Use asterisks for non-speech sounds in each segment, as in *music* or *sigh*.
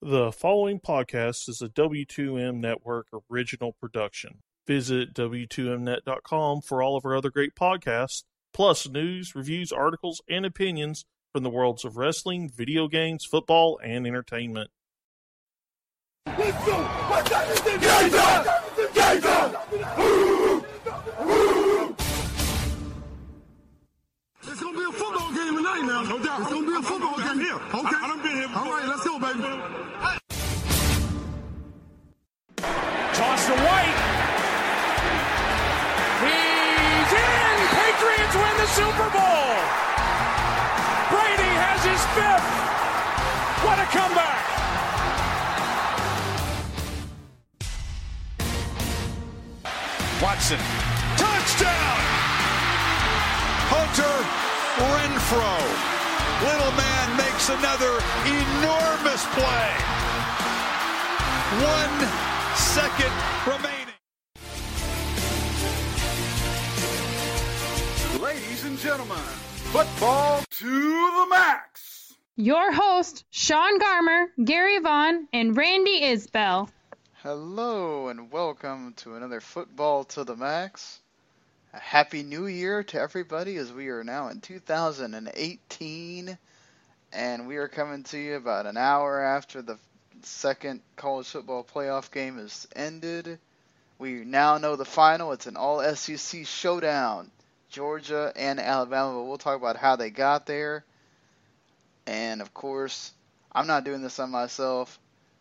The following podcast is a W2M Network original production. Visit W2Mnet.com for all of our other great podcasts, plus news, reviews, articles, and opinions from the worlds of wrestling, video games, football, and entertainment. Let's go! What's that? Gator! Gator! It's gonna be a football game tonight now. No doubt. It's gonna be a football game. here. Okay. I, I done been here before. All right, let's go, baby. Toss to White. He's in. Patriots win the Super Bowl. Brady has his fifth. What a comeback. Watson. Touchdown! Hunter Renfrow. Little man makes another enormous play. One second remaining. Ladies and gentlemen, football to the max. Your host, Sean Garmer, Gary Vaughn, and Randy Isbell. Hello and welcome to another Football to the Max. A happy new year to everybody as we are now in 2018 and we are coming to you about an hour after the second college football playoff game has ended. We now know the final. It's an all SEC showdown. Georgia and Alabama, but we'll talk about how they got there. And of course, I'm not doing this on myself.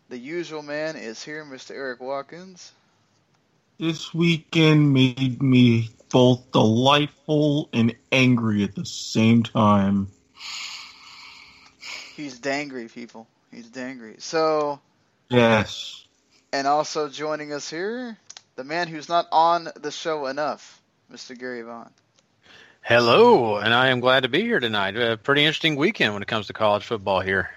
The usual man is here, Mr. Eric Watkins. This weekend made me both delightful and angry at the same time. He's dangry, people. He's dangry. So, Yes. and also joining us here, the man who's not on the show enough, Mr. Gary Vaughn. Hello, and I am glad to be here tonight. A pretty interesting weekend when it comes to college football here.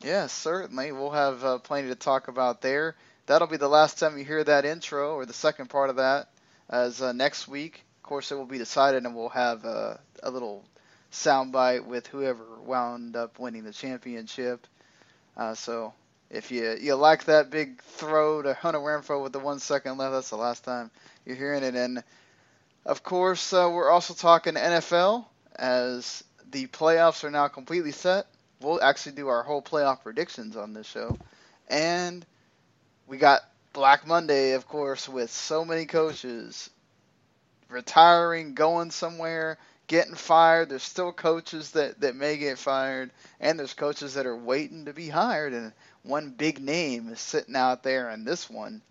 Yes, certainly. We'll have uh, plenty to talk about there. That'll be the last time you hear that intro, or the second part of that, as uh, next week. Of course, it will be decided, and we'll have uh, a little soundbite with whoever wound up winning the championship. Uh, so, if you you like that big throw to Hunter Renfrow with the one second left, that's the last time you're hearing it. And of course, uh, we're also talking NFL as the playoffs are now completely set. We'll actually do our whole playoff predictions on this show. And we got Black Monday, of course, with so many coaches retiring, going somewhere, getting fired. There's still coaches that, that may get fired, and there's coaches that are waiting to be hired. And one big name is sitting out there, and this one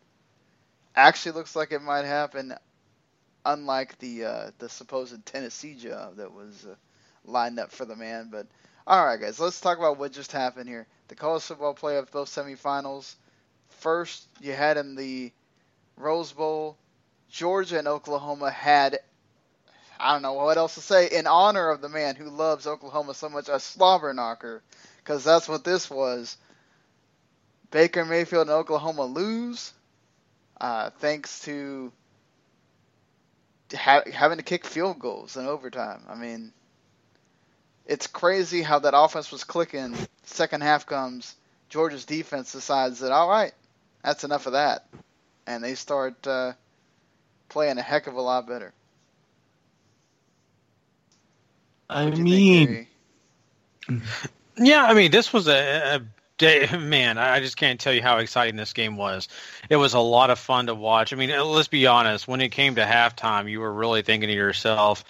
actually looks like it might happen, unlike the uh, the supposed Tennessee job that was uh, lined up for the man. But all right, guys, let's talk about what just happened here. The college football playoff, both semifinals. First, you had in the Rose Bowl, Georgia and Oklahoma had, I don't know what else to say, in honor of the man who loves Oklahoma so much, a slobber knocker, because that's what this was. Baker Mayfield and Oklahoma lose, uh, thanks to ha- having to kick field goals in overtime. I mean, it's crazy how that offense was clicking. Second half comes, Georgia's defense decides that all right, that's enough of that, and they start uh, playing a heck of a lot better. I What do you mean, think, *laughs* Yeah, I mean, this was a, a day, *laughs* man. I just can't tell you how exciting this game was. It was a lot of fun to watch. I mean, let's be honest. When it came to halftime, you were really thinking to yourself,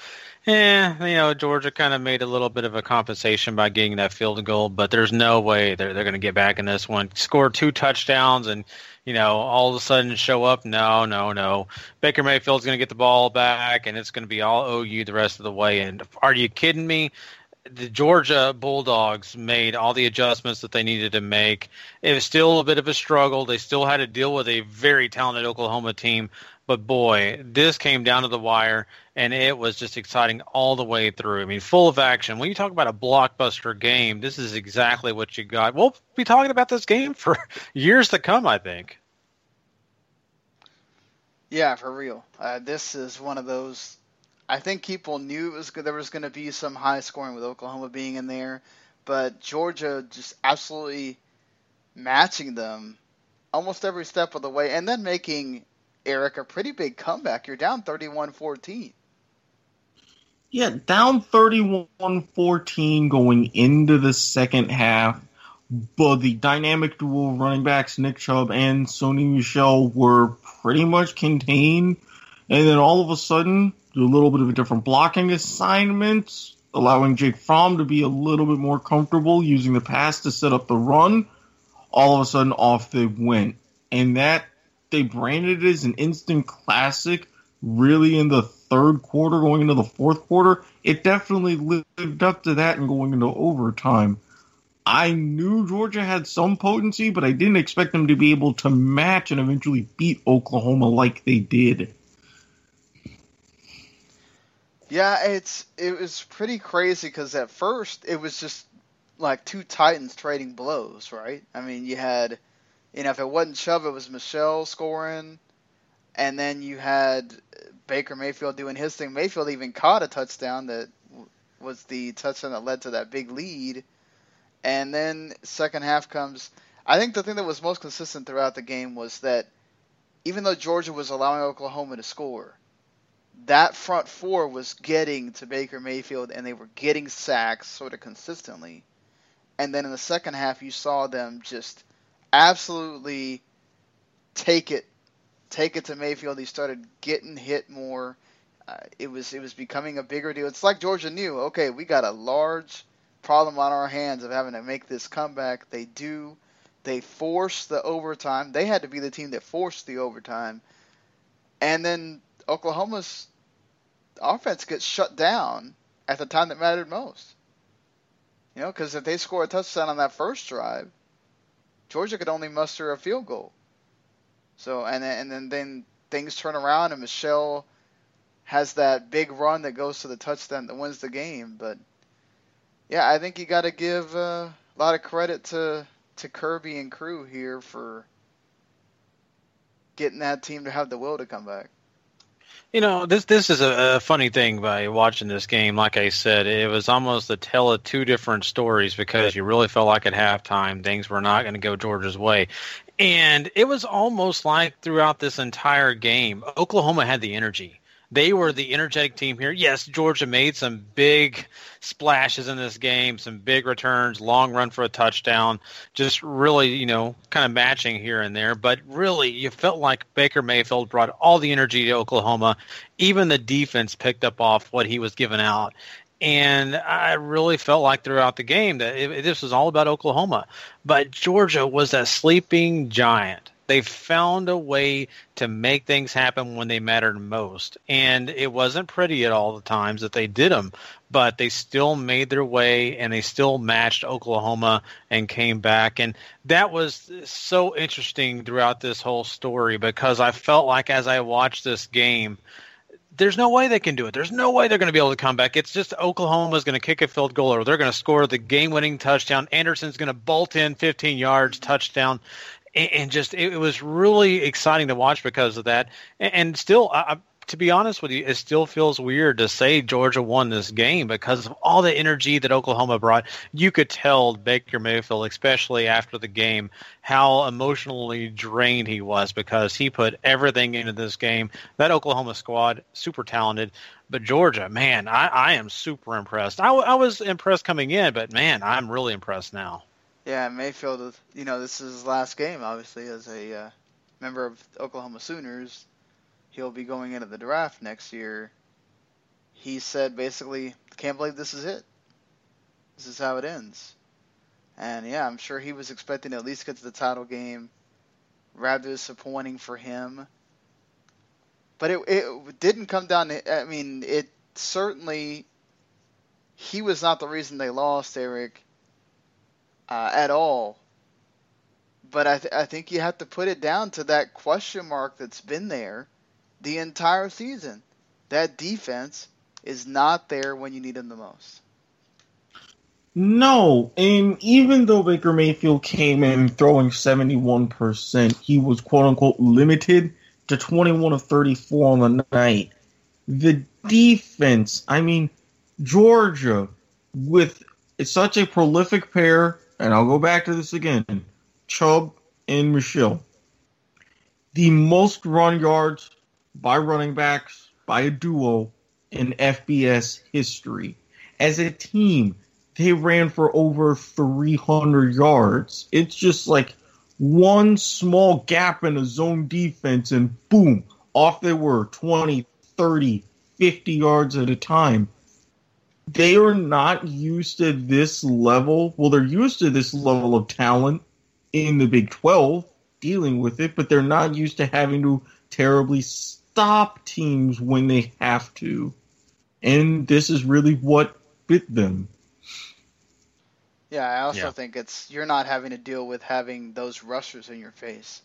"Eh, you know, Georgia kind of made a little bit of a compensation by getting that field goal, but there's no way they're they're going to get back in this one. Score two touchdowns and." You know, all of a sudden show up. No, no, no. Baker Mayfield's going to get the ball back, and it's going to be all OU the rest of the way. And are you kidding me? the Georgia Bulldogs made all the adjustments that they needed to make. It was still a bit of a struggle. They still had to deal with a very talented Oklahoma team, but boy, this came down to the wire, and it was just exciting all the way through. I mean, full of action. When you talk about a blockbuster game, this is exactly what you got. We'll be talking about this game for *laughs* years to come, I think. Yeah, for real. Uh, this is one of those. I think people knew it was there was going to be some high scoring with Oklahoma being in there, but Georgia just absolutely matching them almost every step of the way, and then making Eric a pretty big comeback. You're down 31-14. Yeah, down 31-14 going into the second half. But the dynamic dual running backs, Nick Chubb and Sony Michel, were pretty much contained. And then all of a sudden, a little bit of a different blocking assignment, allowing Jake Fromm to be a little bit more comfortable using the pass to set up the run. All of a sudden, off they went. And that, they branded it as an instant classic really in the third quarter, going into the fourth quarter. It definitely lived up to that and going into overtime. I knew Georgia had some potency, but I didn't expect them to be able to match and eventually beat Oklahoma like they did. Yeah, it's it was pretty crazy because at first it was just like two Titans trading blows, right? I mean, you had, you know, if it wasn't Chubb, it was Michel scoring, and then you had Baker Mayfield doing his thing. Mayfield even caught a touchdown that was the touchdown that led to that big lead and then second half comes. I think the thing that was most consistent throughout the game was that even though Georgia was allowing Oklahoma to score, that front four was getting to Baker Mayfield and they were getting sacks sort of consistently. And then in the second half, you saw them just absolutely take it, take it to Mayfield. He started getting hit more. Uh, it was it was becoming a bigger deal. It's like Georgia knew, okay, we got a large problem on our hands of having to make this comeback. They do. They force the overtime. They had to be the team that forced the overtime. And then Oklahoma's offense gets shut down at the time that mattered most. You know, because if they score a touchdown on that first drive, Georgia could only muster a field goal. So and and then then things turn around and Michel has that big run that goes to the touchdown that wins the game. But yeah, I think you got to give uh, a lot of credit to to Kirby and crew here for getting that team to have the will to come back. You know, this this is a, a, funny thing by watching this game. Like I said, it was almost the tell of two different stories because you really felt like at halftime things were not going to go Georgia's way, and it was almost like throughout this entire game, Oklahoma had the energy. They were the energetic team here. Yes, Georgia made some big splashes in this game, some big returns, long run for a touchdown, just really, you know, kind of matching here and there. But really, you felt like Baker Mayfield brought all the energy to Oklahoma. Even the defense picked up off what he was giving out. And I really felt like throughout the game that it, this was all about Oklahoma. But Georgia was a sleeping giant they found a way to make things happen when they mattered most. And it wasn't pretty at all the times that they did them, but they still made their way and they still matched Oklahoma and came back. And that was so interesting throughout this whole story because I felt like as I watched this game, there's no way they can do it. There's no way they're going to be able to come back. It's just Oklahoma's going to kick a field goal or they're going to score the game-winning touchdown. Anderson's going to bolt in 15 yards touchdown and just it was really exciting to watch because of that. And still, I, to be honest with you, it still feels weird to say Georgia won this game because of all the energy that Oklahoma brought. You could tell Baker Mayfield, especially after the game, how emotionally drained he was because he put everything into this game. That Oklahoma squad, super talented. But Georgia, man, I, I am super impressed. I, I was impressed coming in, but man, I'm really impressed now. Yeah, Mayfield. You know, this is his last game, obviously, as a uh, member of Oklahoma Sooners. He'll be going into the draft next year. He said basically, "Can't believe this is it. This is how it ends." And yeah, I'm sure he was expecting to at least get to the title game. Rather disappointing for him. But it it didn't come down. To, I mean, it certainly. He was not the reason they lost, Eric uh, at all. But I, th- I think you have to put it down to that question mark that's been there the entire season. That defense is not there when you need them the most. No, and even though Baker Mayfield came in throwing 71%, he was quote unquote limited to 21 of 34 on the night. The defense, I mean, Georgia, with such a prolific pair and I'll go back to this again. Chubb and Michel. The most run yards by running backs by a duo in FBS history. As a team, they ran for over 300 yards. It's just like one small gap in a zone defense, and boom, off they were 20, 30, 50 yards at a time. They are not used to this level. Well, they're used to this level of talent in the Big 12 dealing with it, but they're not used to having to terribly stop teams when they have to. And this is really what bit them. Yeah, I also Yeah. think it's you're not having to deal with having those rushers in your face,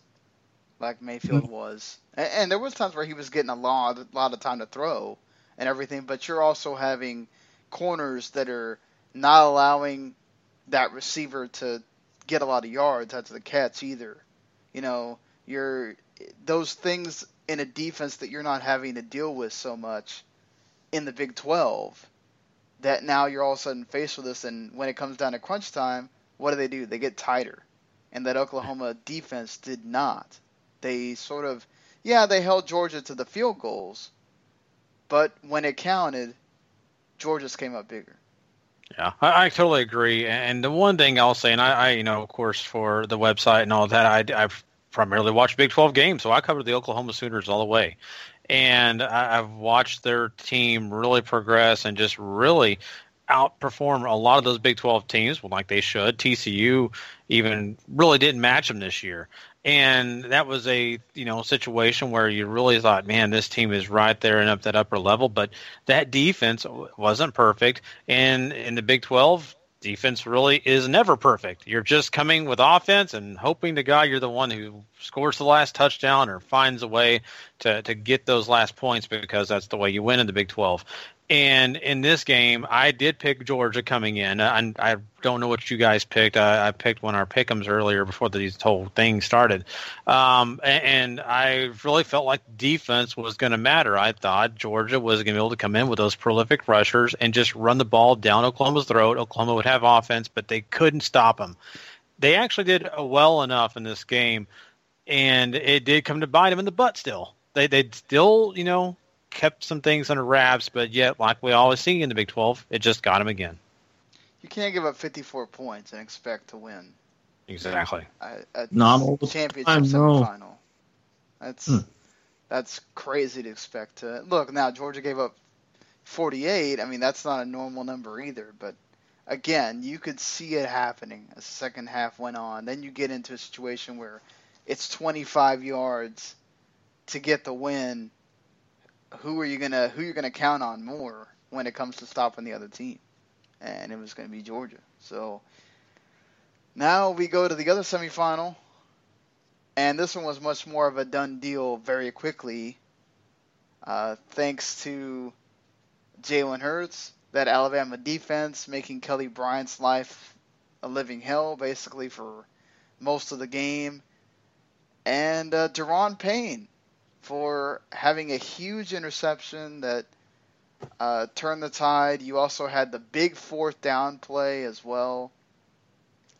like Mayfield mm-hmm. was. And, and there was times where he was getting a lot, a lot of time to throw and everything, but you're also having corners that are not allowing that receiver to get a lot of yards out to the catch either. You know, you're those things in a defense that you're not having to deal with so much in the Big 12 that now you're all of a sudden faced with this, and when it comes down to crunch time, what do they do? They get tighter, and that Oklahoma defense did not. They sort of, yeah, they held Georgia to the field goals, but when it counted, Georgia's came up bigger. Yeah, I, I totally agree. And the one thing I'll say, and I, I, you know, of course, for the website and all that, I, I've primarily watched Big 12 games, so I covered the Oklahoma Sooners all the way. And I, I've watched their team really progress and just really outperform a lot of those Big 12 teams, well, like they should. TCU even really didn't match them this year. And that was a you know situation where you really thought, man, this team is right there and up that upper level. But that defense wasn't perfect, and in the Big 12, defense really is never perfect. You're just coming with offense and hoping to God you're the one who scores the last touchdown or finds a way to, to get those last points because that's the way you win in the Big 12. And in this game, I did pick Georgia coming in. I, I don't know what you guys picked. I, I picked one of our pick'ems earlier before these whole thing started, um, and, and I really felt like defense was going to matter. I thought Georgia was going to be able to come in with those prolific rushers and just run the ball down Oklahoma's throat. Oklahoma would have offense, but they couldn't stop them. They actually did well enough in this game, and it did come to bite them in the butt. Still, they they still you know kept some things under wraps, but yet, like we always see in the Big 12, it just got them again. You can't give up 54 points and expect to win Exactly. a, a Not all the championship time, no. semifinal. That's Hmm. that's crazy to expect to look. Now Georgia gave up 48. I mean, that's not a normal number either. But again, you could see it happening as the second half went on. Then you get into a situation where it's 25 yards to get the win. Who are you gonna who you're gonna count on more when it comes to stopping the other team? And it was gonna be Georgia. So now we go to the other semifinal, and this one was much more of a done deal very quickly, uh, thanks to Jalen Hurts, that Alabama defense making Kelly Bryant's life a living hell basically for most of the game, and uh, Da'Ron Payne for having a huge interception that uh, turned the tide. You also had the big fourth down play as well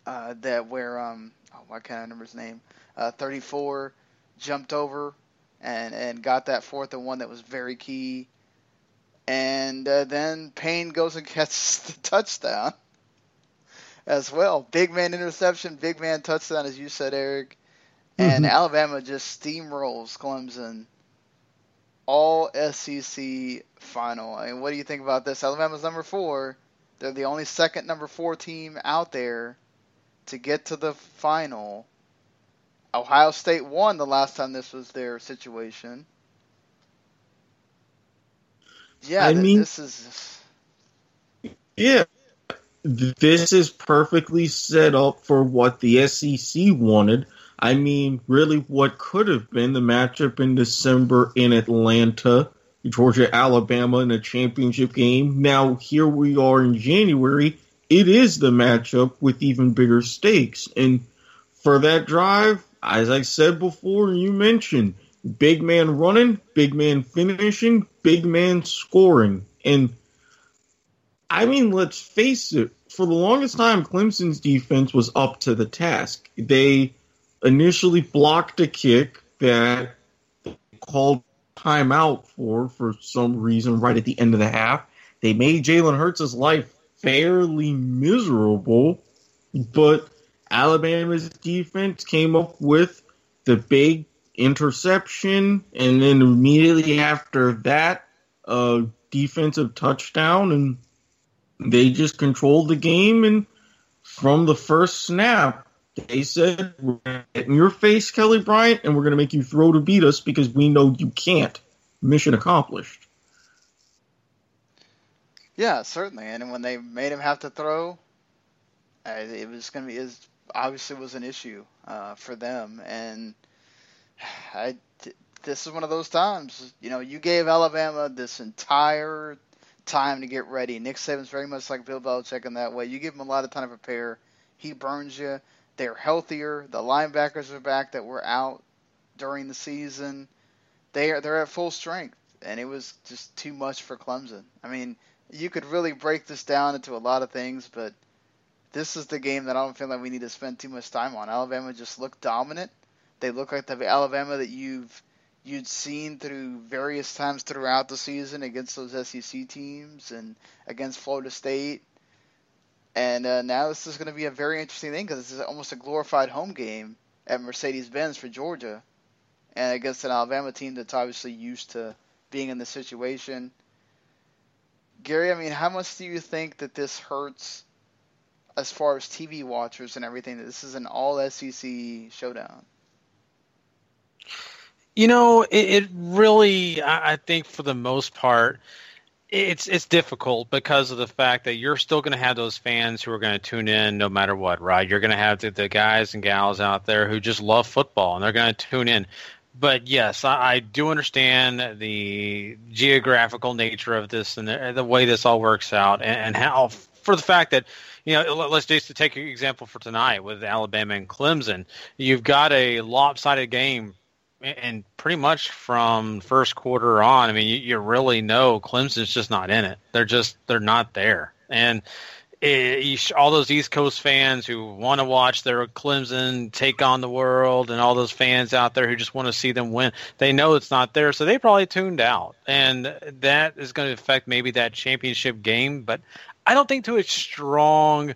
uh, that where um oh, why can't I remember his name? Uh, 34 jumped over and and got that fourth and one that was very key. And uh, then Payne goes and *laughs* catches the touchdown as well. Big man interception, big man touchdown, as you said, Eric. And Mhm. Alabama just steamrolls Clemson. All SEC final. I mean, what do you think about this? Alabama's number four. They're the only second number four team out there to get to the final. Ohio State won the last time this was their situation. Yeah, I mean- this is Yeah. This is perfectly set up for what the SEC wanted. I mean, really, what could have been the matchup in December in Atlanta, Georgia, Alabama in a championship game. Now, here we are in January. It is the matchup with even bigger stakes. And for that drive, as I said before, you mentioned, big man running, big man finishing, big man scoring. And I mean, let's face it, for the longest time, Clemson's defense was up to the task. They initially blocked a kick that called timeout for for some reason right at the end of the half. They made Jalen Hurts' life fairly miserable, but Alabama's defense came up with the big interception, and then immediately after that, a defensive touchdown, and they just controlled the game. And from the first snap, they said, "We're in your face, Kelly Bryant, and we're going to make you throw to beat us because we know you can't." Mission accomplished. Yeah, certainly. And when they made him have to throw, it was going to be it obviously was an issue uh, for them. And I, this is one of those times. You know, you gave Alabama this entire time to get ready. Nick Saban's very much like Bill Belichick in that way. You give him a lot of time to prepare. He burns you. They're healthier. The linebackers are back that were out during the season. They are they're at full strength, and it was just too much for Clemson. I mean, you could really break this down into a lot of things, but this is the game that I don't feel like we need to spend too much time on. Alabama just looked dominant. They look like the Alabama that you've you'd seen through various times throughout the season against those SEC teams and against Florida State. And uh, now this is going to be a very interesting thing because this is almost a glorified home game at Mercedes-Benz for Georgia, and against an Alabama team that's obviously used to being in this situation. Gary, I mean, how much do you think that this hurts as far as TV watchers and everything? That this is an all SEC showdown. You know, it, it really, I, I think, for the most part, it's it's difficult because of the fact that you're still going to have those fans who are going to tune in no matter what, right? You're going to have the, the guys and gals out there who just love football and they're going to tune in but yes, I, I, do understand the geographical nature of this and the, the way this all works out, and, and, how for the fact that you know, let's just take an example for tonight with Alabama and Clemson. You've got a lopsided game, and pretty much from first quarter on, I mean, you, you really know Clemson's just not in it. They're just they're not there, and it, all those East Coast fans who want to watch their Clemson take on the world, and all those fans out there who just want to see them win, they know it's not there, so they probably tuned out, and that is going to affect maybe that championship game. But I don't think to a strong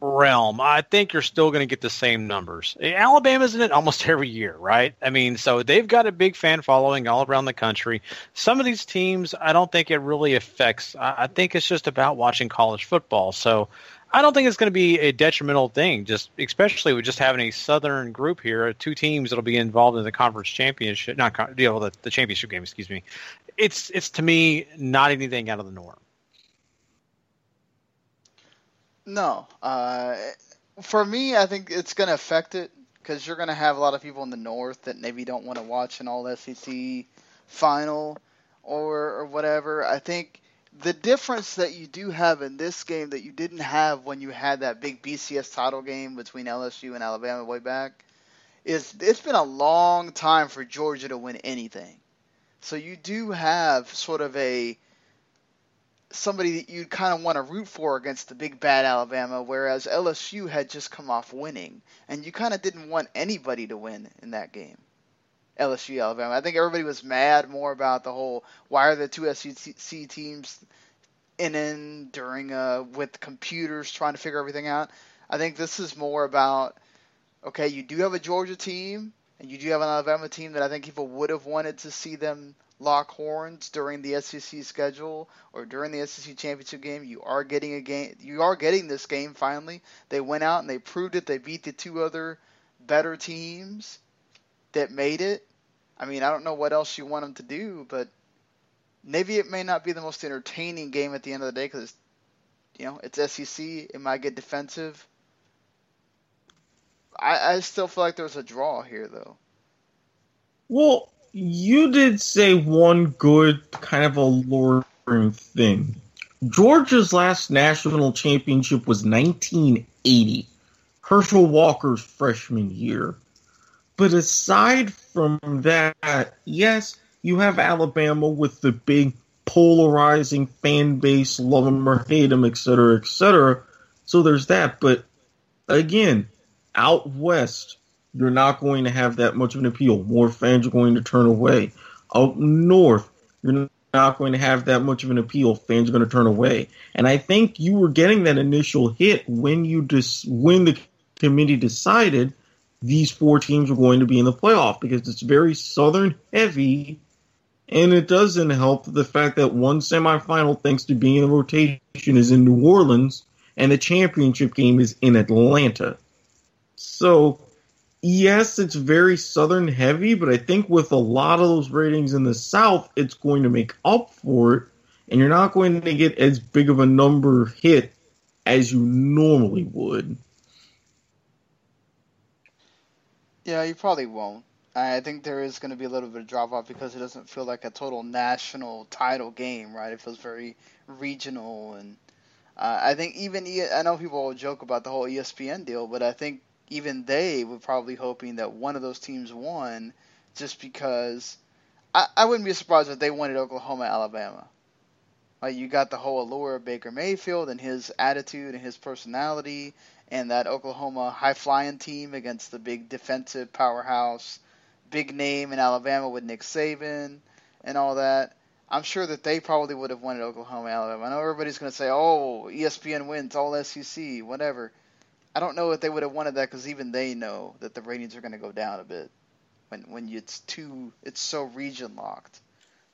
realm, I think you're still going to get the same numbers. Alabama's in it almost *laughs* every year, right? I mean, so they've got a big fan following all around the country. Some of these teams, I don't think it really affects. I think it's just about watching college football. So I don't think it's going to be a detrimental thing, just especially with just having a Southern group here, two teams that'll be involved in the conference championship, not you know, the, the championship game. Excuse me. It's it's to me not anything out of the norm. No. Uh, for me, I think it's going to affect it because you're going to have a lot of people in the North that maybe don't want to watch an All SEC final or, or whatever. I think the difference that you do have in this game that you didn't have when you had that big BCS title game between LSU and Alabama way back is it's been a long time for Georgia to win anything. So you do have sort of a somebody that you'd kind of want to root for against the big bad Alabama, whereas LSU had just come off winning, and you kind of didn't want anybody to win in that game. LSU Alabama. I think everybody was mad more about the whole why are the two SEC teams in in during uh with computers trying to figure everything out. I think this is more about okay, you do have a Georgia team and you do have an Alabama team that I think people would have wanted to see them lock horns during the SEC schedule or during the SEC championship game. You are getting a game. You are getting this game finally. They went out and they proved it. They beat the two other better teams that made it. I mean, I don't know what else you want them to do, but maybe it may not be the most entertaining game at the end of the day because, you know, it's SEC. It might get defensive. I, I still feel like there's a draw here, though. Well, you did say one good kind of a alluring thing. Georgia's last national championship was 1980, Herschel Walker's freshman year. But aside from that, yes, you have Alabama with the big polarizing fan base, love them or hate them, etc., etc. So there's that. But again, out west, you're not going to have that much of an appeal. More fans are going to turn away. Out north, you're not going to have that much of an appeal. Fans are going to turn away. And I think you were getting that initial hit when you dis- when the committee decided these four teams were going to be in the playoff because it's very southern heavy and it doesn't help the fact that one semifinal, thanks to being in rotation, is in New Orleans, and the championship game is in Atlanta. So, yes, it's very southern heavy, but I think with a lot of those ratings in the South, it's going to make up for it, and you're not going to get as big of a number hit as you normally would. Yeah, you probably won't. I think there is going to be a little bit of drop off because it doesn't feel like a total national title game, right? It feels very regional, and uh, I think even I know people will joke about the whole ESPN deal, but I think even they were probably hoping that one of those teams won, just because I, I wouldn't be surprised if they wanted Oklahoma, Alabama. Like you got the whole allure of Baker Mayfield and his attitude and his personality, and that Oklahoma high flying team against the big defensive powerhouse big name in Alabama with Nick Saban and all that. I'm sure that they probably would have wanted Oklahoma, Alabama. I know everybody's going to say, "Oh, ESPN wins, all SEC, whatever." I don't know if they would have wanted that because even they know that the ratings are going to go down a bit when when it's too it's so region locked,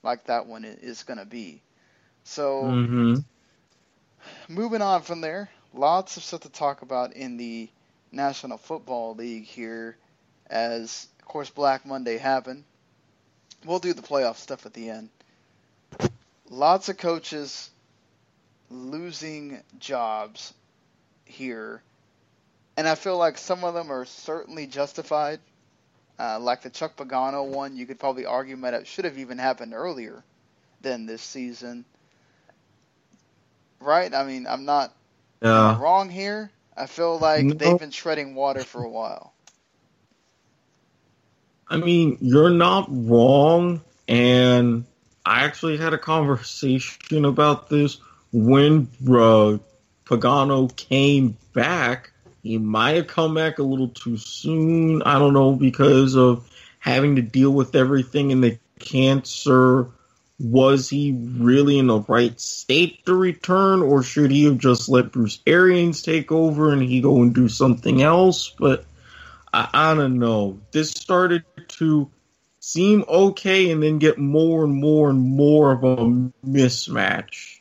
like that one is going to be. So, mm-hmm. moving on from there, lots of stuff to talk about in the National Football League here, as of course, Black Monday happened. We'll do the playoff stuff at the end. Lots of coaches losing jobs here, and I feel like some of them are certainly justified. Uh, like the Chuck Pagano one, you could probably argue that it should have even happened earlier than this season. Right? I mean, I'm not Yeah. wrong here. I feel like No. they've been treading water for a while. I mean, you're not wrong, and I actually had a conversation about this when uh, Pagano came back. He might have come back a little too soon. I don't know because of having to deal with everything and the cancer. Was he really in the right state to return, or should he have just let Bruce Arians take over and he go and do something else? But I, I don't know. This started to seem okay and then get more and more and more of a mismatch.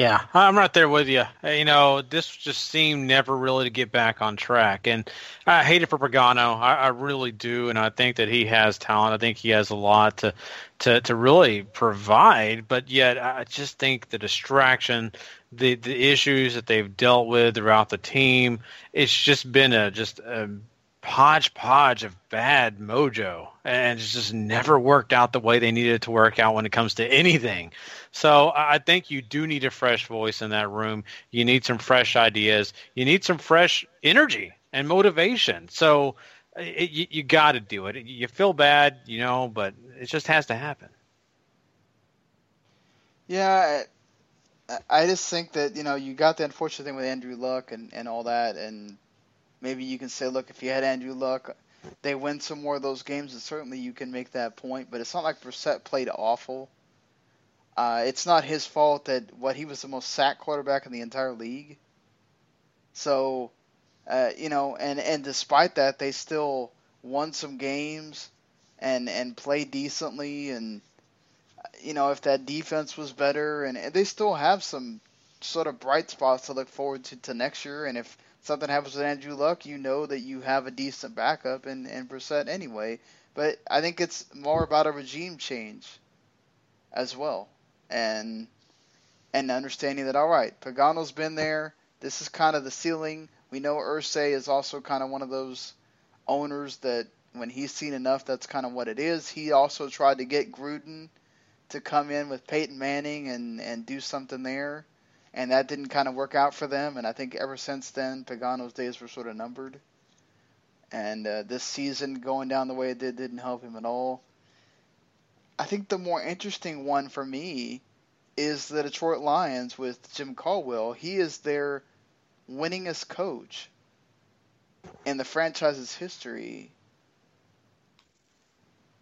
Yeah, I'm right there with you. Uh, You know, this just seemed never really to get back on track, and I hate it for Pagano. I, I really do, and I think that he has talent. I think he has a lot to, to, to really provide, but yet I just think the distraction, the the issues that they've dealt with throughout the team, it's just been a just a hodgepodge of bad mojo, and it's just never worked out the way they needed it to work out when it comes to anything. So I think you do need a fresh voice in that room. You need some fresh ideas. You need some fresh energy and motivation. So it, you, you got to do it. You feel bad, you know, but it just has to happen. Yeah, I, I just think that you know you got the unfortunate thing with Andrew Luck and and all that, and maybe you can say, look, if you had Andrew Luck, they win some more of those games, and certainly you can make that point. But it's not like Brissett played awful. Uh, it's not his fault that what he was the most sacked quarterback in the entire league. So, uh, you know, and and despite that, they still won some games and and played decently and you know, if that defense was better, and, and they still have some sort of bright spots to look forward to, to next year. And if something happens with Andrew Luck, you know that you have a decent backup in, in Brissett anyway. But I think it's more about a regime change as well, and and understanding that all right, Pagano's been there. This is kind of the ceiling. We know Irsay is also kind of one of those owners that when he's seen enough, that's kind of what it is. He also tried to get Gruden to come in with Peyton Manning and, and do something there. And that didn't kind of work out for them. And I think ever since then, Pagano's days were sort of numbered. And uh, this season going down the way it did didn't help him at all. I think the more interesting one for me is the Detroit Lions with Jim Caldwell. He is their winningest coach in the franchise's history.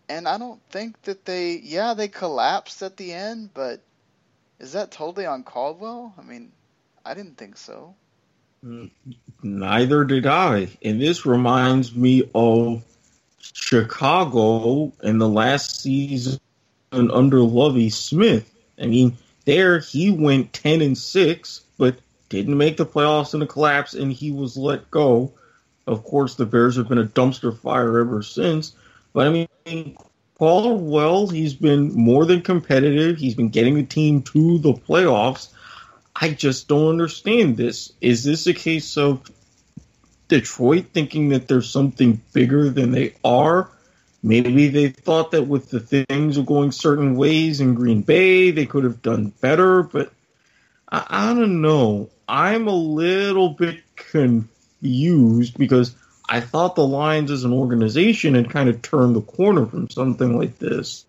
And I don't think that they, yeah, they collapsed at the end, but is that totally on Caldwell? I mean, I didn't think so. Neither did I. And this reminds me of Chicago in the last season under Lovie Smith. I mean, there he went 10 and 6, but didn't make the playoffs in a collapse and he was let go. Of course, the Bears have been a dumpster fire ever since. But I mean, Caldwell, he's been more than competitive. He's been getting the team to the playoffs. I just don't understand this. Is this a case of Detroit thinking that there's something bigger than they are? Maybe they thought that with the things going certain ways in Green Bay, they could have done better, but I, I don't know. I'm a little bit confused because I thought the Lions as an organization had kind of turned the corner from something like this.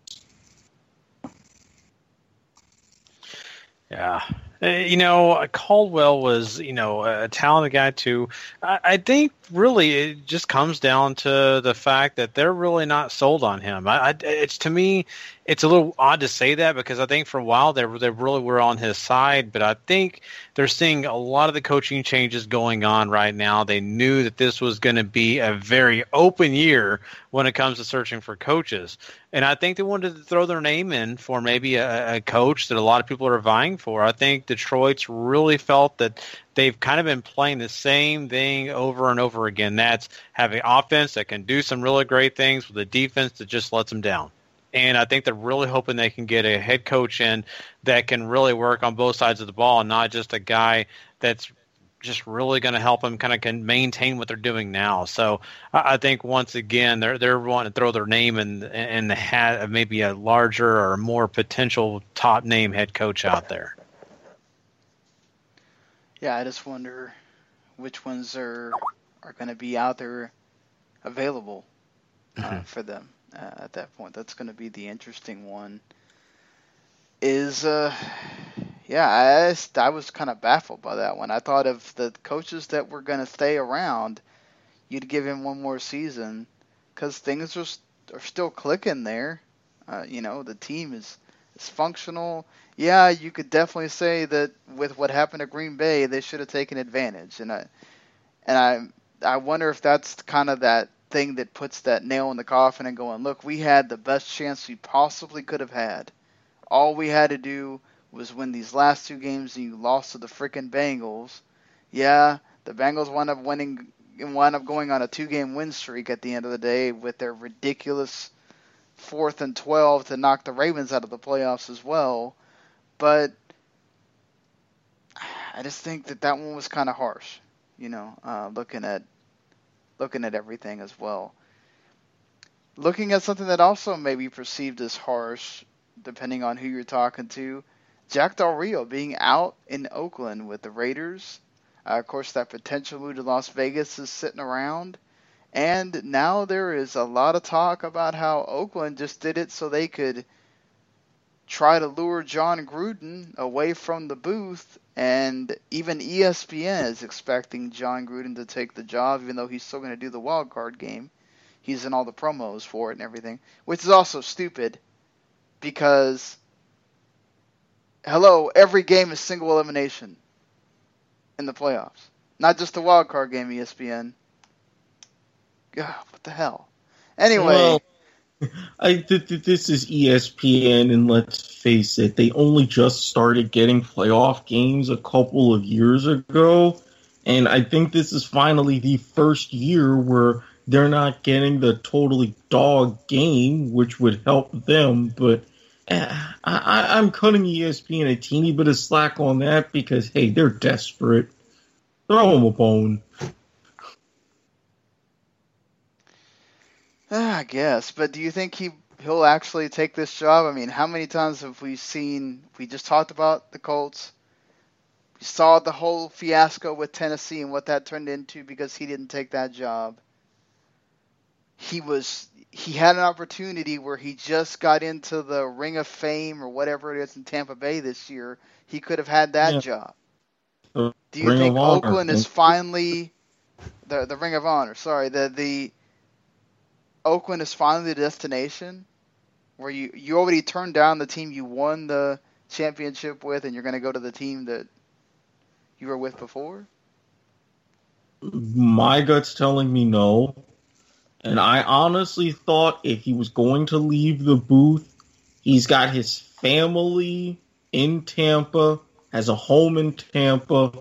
Yeah. Uh, you know, Caldwell was, you know, a talented guy too. I, think really it just comes down to the fact that they're really not sold on him. I, it's to me, it's a little odd to say that because I think for a while they they really were on his side, but I think they're seeing a lot of the coaching changes going on right now. They knew that this was going to be a very open year when it comes to searching for coaches, and I think they wanted to throw their name in for maybe a, a coach that a lot of people are vying for. I think Detroit's really felt that they've kind of been playing the same thing over and over again. That's having offense that can do some really great things with a defense that just lets them down and I think they're really hoping they can get a head coach in that can really work on both sides of the ball, and not just a guy that's just really going to help them kind of can maintain what they're doing now. So I think once again they're they're wanting to throw their name in in the hat of maybe a larger or more potential top name head coach out there. Yeah, I just wonder which ones are are going to be out there available uh, mm-hmm. for them uh, at that point. That's going to be the interesting one. Is uh, yeah, I I was kind of baffled by that one. I thought of the coaches that were going to stay around, you'd give him one more season, because things are are still clicking there. Uh, you know, the team is is functional. Yeah, you could definitely say that with what happened at Green Bay, they should have taken advantage, and I and I I wonder if that's kind of that thing that puts that nail in the coffin and going, look, we had the best chance we possibly could have had. All we had to do was win these last two games, and you lost to the freaking Bengals. Yeah, the Bengals wound up winning, wound up going on a two-game win streak at the end of the day with their ridiculous fourth and twelve to knock the Ravens out of the playoffs as well. But I just think that that one was kind of harsh, you know, uh, looking at looking at everything as well. Looking at something that also may be perceived as harsh, depending on who you're talking to, Jack Del Rio being out in Oakland with the Raiders. Uh, of course, that potential move to Las Vegas is sitting around. And now there is a lot of talk about how Oakland just did it so they could try to lure Jon Gruden away from the booth and even ESPN is expecting Jon Gruden to take the job, even though he's still going to do the wild card game. He's in all the promos for it and everything, which is also stupid because, hello, every game is single elimination in the playoffs, not just the wild card game. ESPN. God, what the hell? Anyway. *laughs* I th- th- this is ESPN, and let's face it, they only just started getting playoff games a couple of years ago, and I think this is finally the first year where they're not getting the totally dog game, which would help them. But uh, I, I'm cutting ESPN a teeny bit of slack on that because hey, they're desperate. Throw them a bone. I guess, but do you think he he'll actually take this job? I mean, how many times have we seen? We just talked about the Colts. We saw the whole fiasco with Tennessee and what that turned into because he didn't take that job. He was he had an opportunity where he just got into the Ring of Fame or whatever it is in Tampa Bay this year. He could have had that Yeah. job. Uh, Do you Ring think. Oakland is finally the the Ring of Honor? Sorry, the the Oakland is finally the destination where you you already turned down the team you won the championship with, and you're going to go to the team that you were with before. My gut's telling me no. And I honestly thought if he was going to leave the booth, he's got his family in Tampa, has a home in Tampa,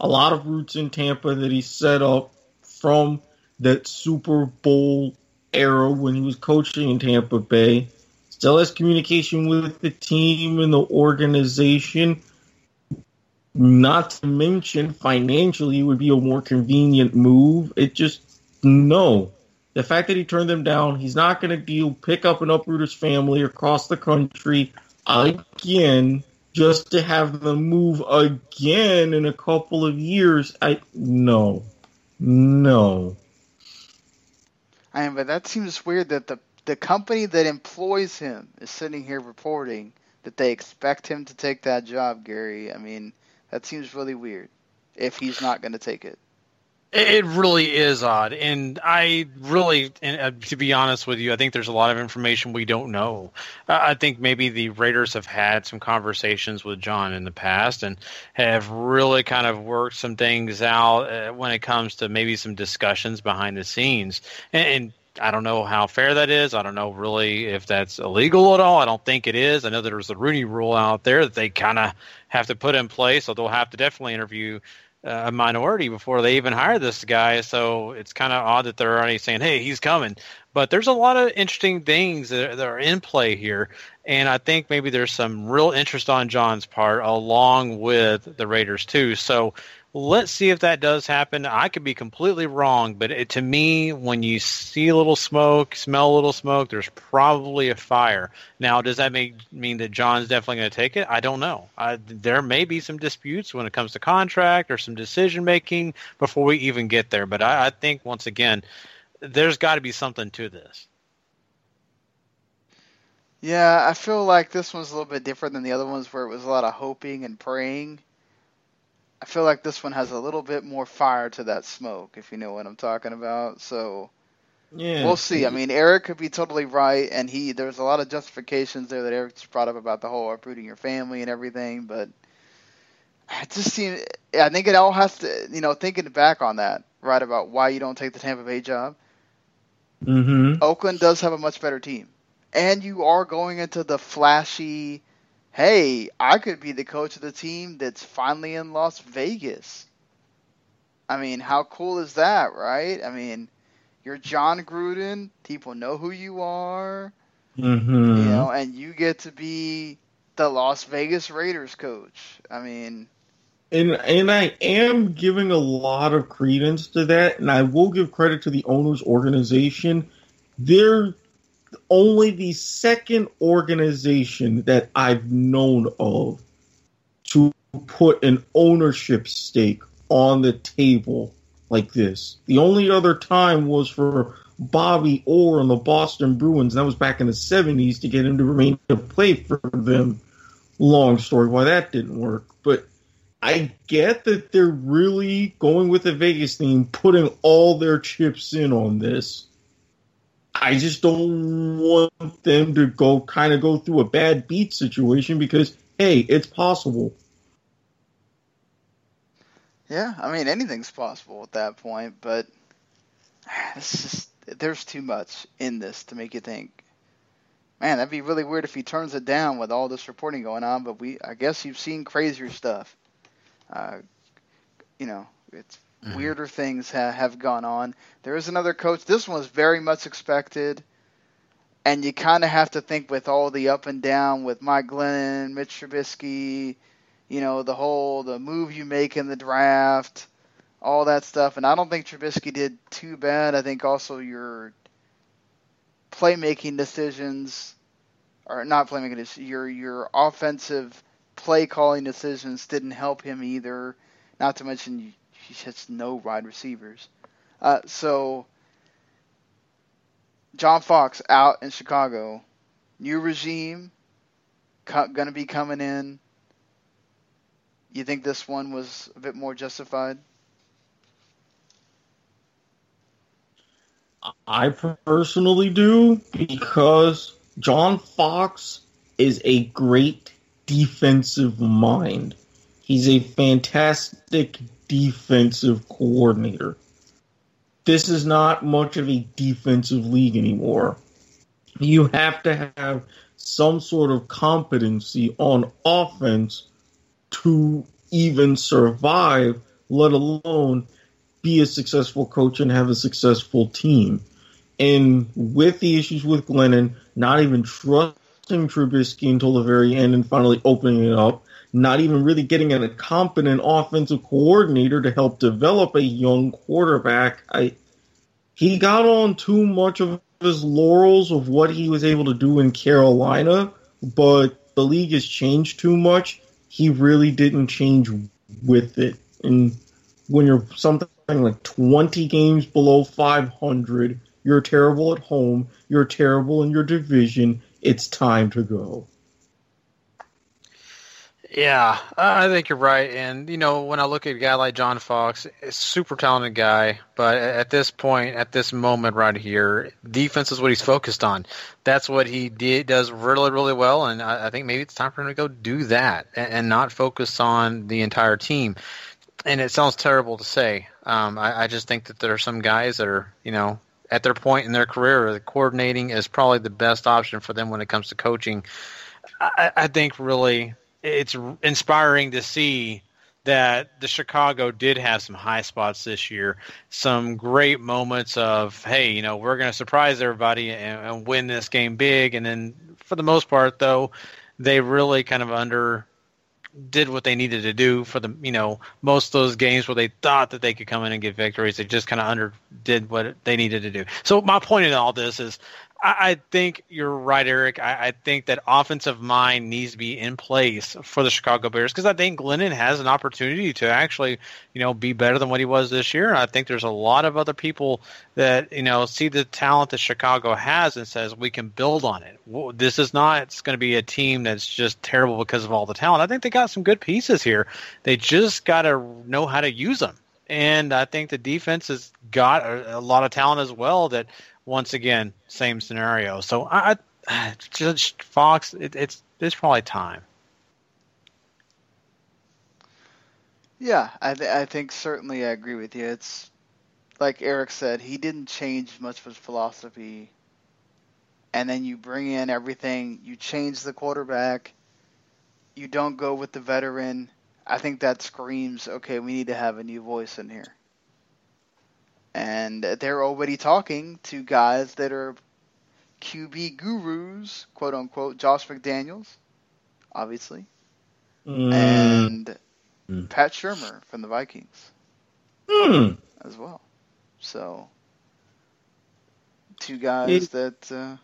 a lot of roots in Tampa that he set up from that Super Bowl era when he was coaching in Tampa Bay. Still has communication with the team and the organization. Not to mention financially it would be a more convenient move. It just no. The fact that he turned them down, he's not going to deal pick up and uproot his family across the country again just to have them move again in a couple of years. I no, no. I mean, but that seems weird that the the company that employs him is sitting here reporting that they expect him to take that job, Gary. I mean, that seems really weird if he's not going to take it. It really is odd, and I really, and uh, to be honest with you, I think there's a lot of information we don't know. Uh, I think maybe the Raiders have had some conversations with Jon in the past and have really kind of worked some things out uh, when it comes to maybe some discussions behind the scenes. And, and I don't know how fair that is. I don't know really if that's illegal at all. I don't think it is. I know there's the Rooney Rule out there that they kind of have to put in place, so they'll have to definitely interview a minority before they even hire this guy. So it's kind of odd that they're already saying, "Hey, he's coming." But there's a lot of interesting things that, that are in play here, and I think maybe there's some real interest on Jon's part, along with the Raiders too. So let's see if that does happen. I could be completely wrong, but it, to me, when you see a little smoke, smell a little smoke, there's probably a fire. Now, does that make, mean that Jon's definitely going to take it? I don't know. I, there may be some disputes when it comes to contract or some decision making before we even get there. But I, I think once again, there's got to be something to this. Yeah, I feel like this one's a little bit different than the other ones where it was a lot of hoping and praying. I feel like this one has a little bit more fire to that smoke, if you know what I'm talking about. So Yeah, we'll see. I mean, Eric could be totally right, and he there's a lot of justifications there that Eric just brought up about the whole uprooting your family and everything, but it just seems. I think it all has to, you know, thinking back on that, right about why you don't take the Tampa Bay job. Mm-hmm. Oakland does have a much better team, and you are going into the flashy. Hey, I could be the coach of the team that's finally in Las Vegas. I mean, how cool is that, right? I mean, you're Jon Gruden. People know who you are, Mm-hmm. you know, and you get to be the Las Vegas Raiders coach. I mean, And and I am giving a lot of credence to that, and I will give credit to the owners organization. They're only the second organization that I've known of to put an ownership stake on the table like this. The only other time was for Bobby Orr and the Boston Bruins, that was back in the seventies to get him to remain to play for them. Long story why that didn't work, but I get that they're really going with the Vegas theme, putting all their chips in on this. I just don't want them to go kind of go through a bad beat situation because hey, it's possible. yeah, I mean, anything's possible at that point, but *sighs* it's just there's too much in this to make you think. Man, that'd be really weird if he turns it down with all this reporting going on. But we, I guess, you've seen crazier stuff. Uh, you know, it's Mm-hmm. weirder things ha- have gone on. There is another coach. This one was very much expected, and you kind of have to think with all the up and down with Mike Glennon, Mitch Trubisky, you know, the whole the move you make in the draft, all that stuff. And I don't think Trubisky did too bad. I think also your playmaking decisions, or not playmaking decisions, your your offensive play calling decisions didn't help him either. Not to mention he has no wide receivers. Uh, so John Fox out in Chicago. New regime co- going to be coming in. You think this one was a bit more justified? I personally do because John Fox is a great defensive mind. He's a fantastic defensive coordinator. This is not much of a defensive league anymore. You have to have some sort of competency on offense to even survive, let alone be a successful coach and have a successful team. And with the issues with Glennon, not even trusting Trubisky until the very end and finally opening it up, not even really getting a competent offensive coordinator to help develop a young quarterback. I he got on too much of his laurels of what he was able to do in Carolina, but the league has changed too much. He really didn't change with it. And when you're something like 20 games below 500, you're terrible at home, you're terrible in your division, it's time to go. Yeah, I think you're right. And you know, when I look at a guy like John Fox, super talented guy, but at this point, at this moment right here, defense is what he's focused on. That's what he did, does really, really well. And I, I think maybe it's time for him to go do that and, and, not focus on the entire team. And it sounds terrible to say. Um, I, I just think that there are some guys that are, you know, at their point in their career, coordinating is probably the best option for them when it comes to coaching. I, I think really it's inspiring to see that the Chicago did have some high spots this year, some great moments of hey, you know, we're going to surprise everybody and, and, win this game big, and then for the most part, though, they really kind of under did what they needed to do for the you know most of those games where they thought that they could come in and get victories. They just kind of under did what they needed to do. So my point in all this is I, think you're right, Eric. I, I, think that offensive mind needs to be in place for the Chicago Bears because I think Glennon has an opportunity to actually, you know, be better than what he was this year. And I think there's a lot of other people that you know see the talent that Chicago has and says we can build on it. This is not it's going to be a team that's just terrible because of all the talent. I think they got some good pieces here. They just got to know how to use them. And I think the defense has got a, a lot of talent as well that once again, same scenario. So I, I *sighs* Judge Fox, it, it's it's probably time. Yeah, I th- I think certainly I agree with you. It's like Eric said, he didn't change much of his philosophy. And then you bring in everything, you change the quarterback, you don't go with the veteran. I think that screams, okay, we need to have a new voice in here and they're already talking to guys that are QB gurus, quote unquote, Josh McDaniels, obviously, mm. and mm. Pat Shurmur from the Vikings mm. as well. So, two guys it, that. Uh,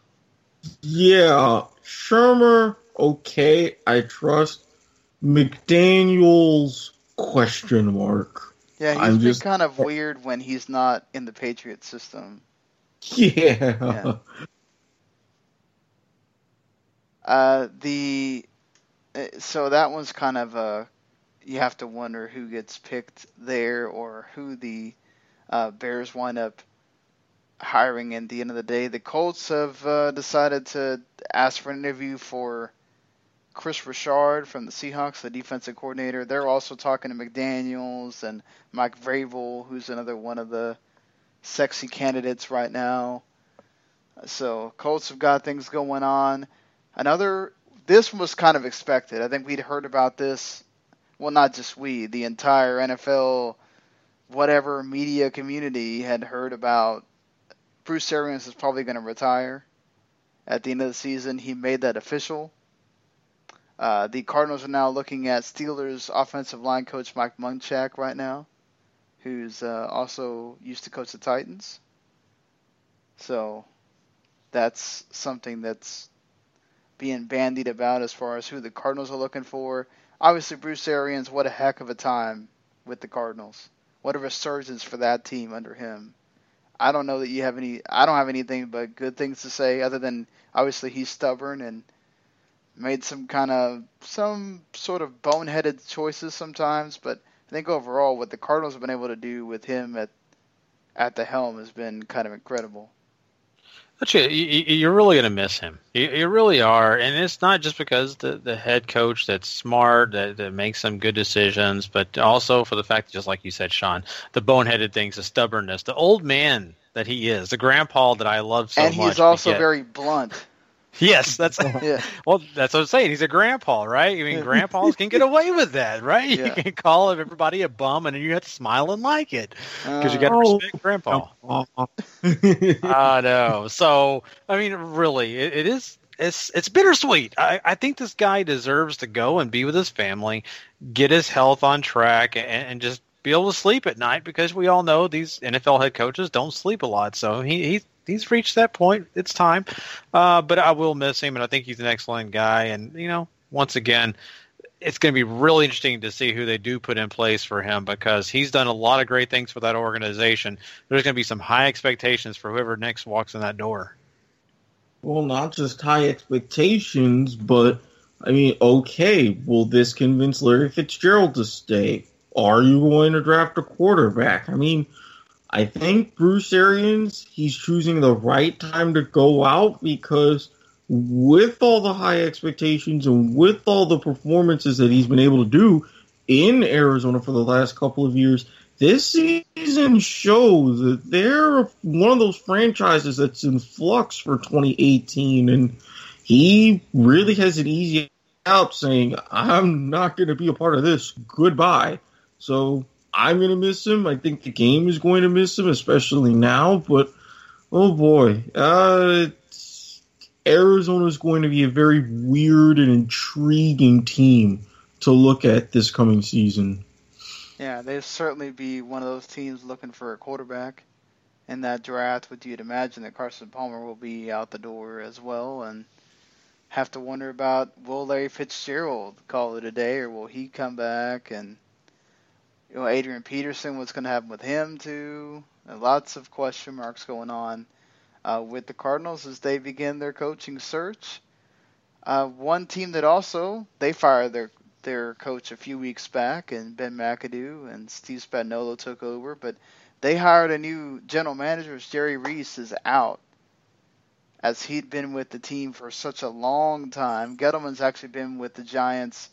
yeah, Shurmur, okay, I trust. McDaniels, question mark. Yeah, he's I'm been just, kind of weird when he's not in the Patriot system. Yeah. yeah. *laughs* Uh, the uh, so that one's kind of uh, you have to wonder who gets picked there or who the uh, Bears wind up hiring at the end of the day. The Colts have uh, decided to ask for an interview for Kris Richard from the Seahawks, the defensive coordinator. They're also talking to McDaniels and Mike Vrabel, who's another one of the sexy candidates right now. So Colts have got things going on. Another, this was kind of expected. I think we'd heard about this. Well, not just we, the entire NFL, whatever media community had heard about. Bruce Arians is probably going to retire at the end of the season. He made that official. Uh, the Cardinals are now looking at Steelers offensive line coach Mike Munchak right now, who's uh, also used to coach the Titans. So that's something that's being bandied about as far as who the Cardinals are looking for. Obviously, Bruce Arians, what a heck of a time with the Cardinals. What a resurgence for that team under him. I don't know that you have any. I don't have anything but good things to say, other than obviously he's stubborn and made some kind of some sort of boneheaded choices sometimes. But I think overall, what the Cardinals have been able to do with him at at the helm has been kind of incredible. But you, you're really going to miss him. You, you, really are, and it's not just because the the head coach that's smart that, that makes some good decisions, but also for the fact that, just like you said, Sean, the boneheaded things, the stubbornness, the old man that he is, the grandpa that I love so much. And he's also very blunt. Yes, that's *laughs* yeah. well. That's what I'm saying. He's a grandpa, right? I mean, grandpas can get away with that, right? Yeah. You can call everybody a bum, and you have to smile and like it because you got to uh, respect grandpa. *laughs* I know. So, I mean, really, it, it is. It's it's bittersweet. I, I think this guy deserves to go and be with his family, get his health on track, and, and just be able to sleep at night because we all know these NFL head coaches don't sleep a lot. So he, he he's reached that point. It's time. Uh, but I will miss him, and I think he's an excellent guy. And you know, once again, it's going to be really interesting to see who they do put in place for him because he's done a lot of great things for that organization. There's going to be some high expectations for whoever next walks in that door. Well, not just high expectations, but I mean, okay, will this convince Larry Fitzgerald to stay? Are you going to draft a quarterback? I mean, I think Bruce Arians, he's choosing the right time to go out because with all the high expectations and with all the performances that he's been able to do in Arizona for the last couple of years, this season shows that they're one of those franchises that's in flux for 2018. And he really has an easy out saying, I'm not going to be a part of this. Goodbye. So I'm going to miss him. I think the game is going to miss him, especially now. But oh boy, uh, Arizona is going to be a very weird and intriguing team to look at this coming season. Yeah, they'd certainly be one of those teams looking for a quarterback in that draft. Would you'd imagine that Carson Palmer will be out the door as well, and have to wonder about will Larry Fitzgerald call it a day, or will he come back and you know, Adrian Peterson, what's going to happen with him too? And lots of question marks going on uh, with the Cardinals as they begin their coaching search. Uh, one team that also they fired their their coach a few weeks back, and Ben McAdoo and Steve Spagnuolo took over, but they hired a new general manager. Jerry Reese is out, as he'd been with the team for such a long time. Gettleman's actually been with the Giants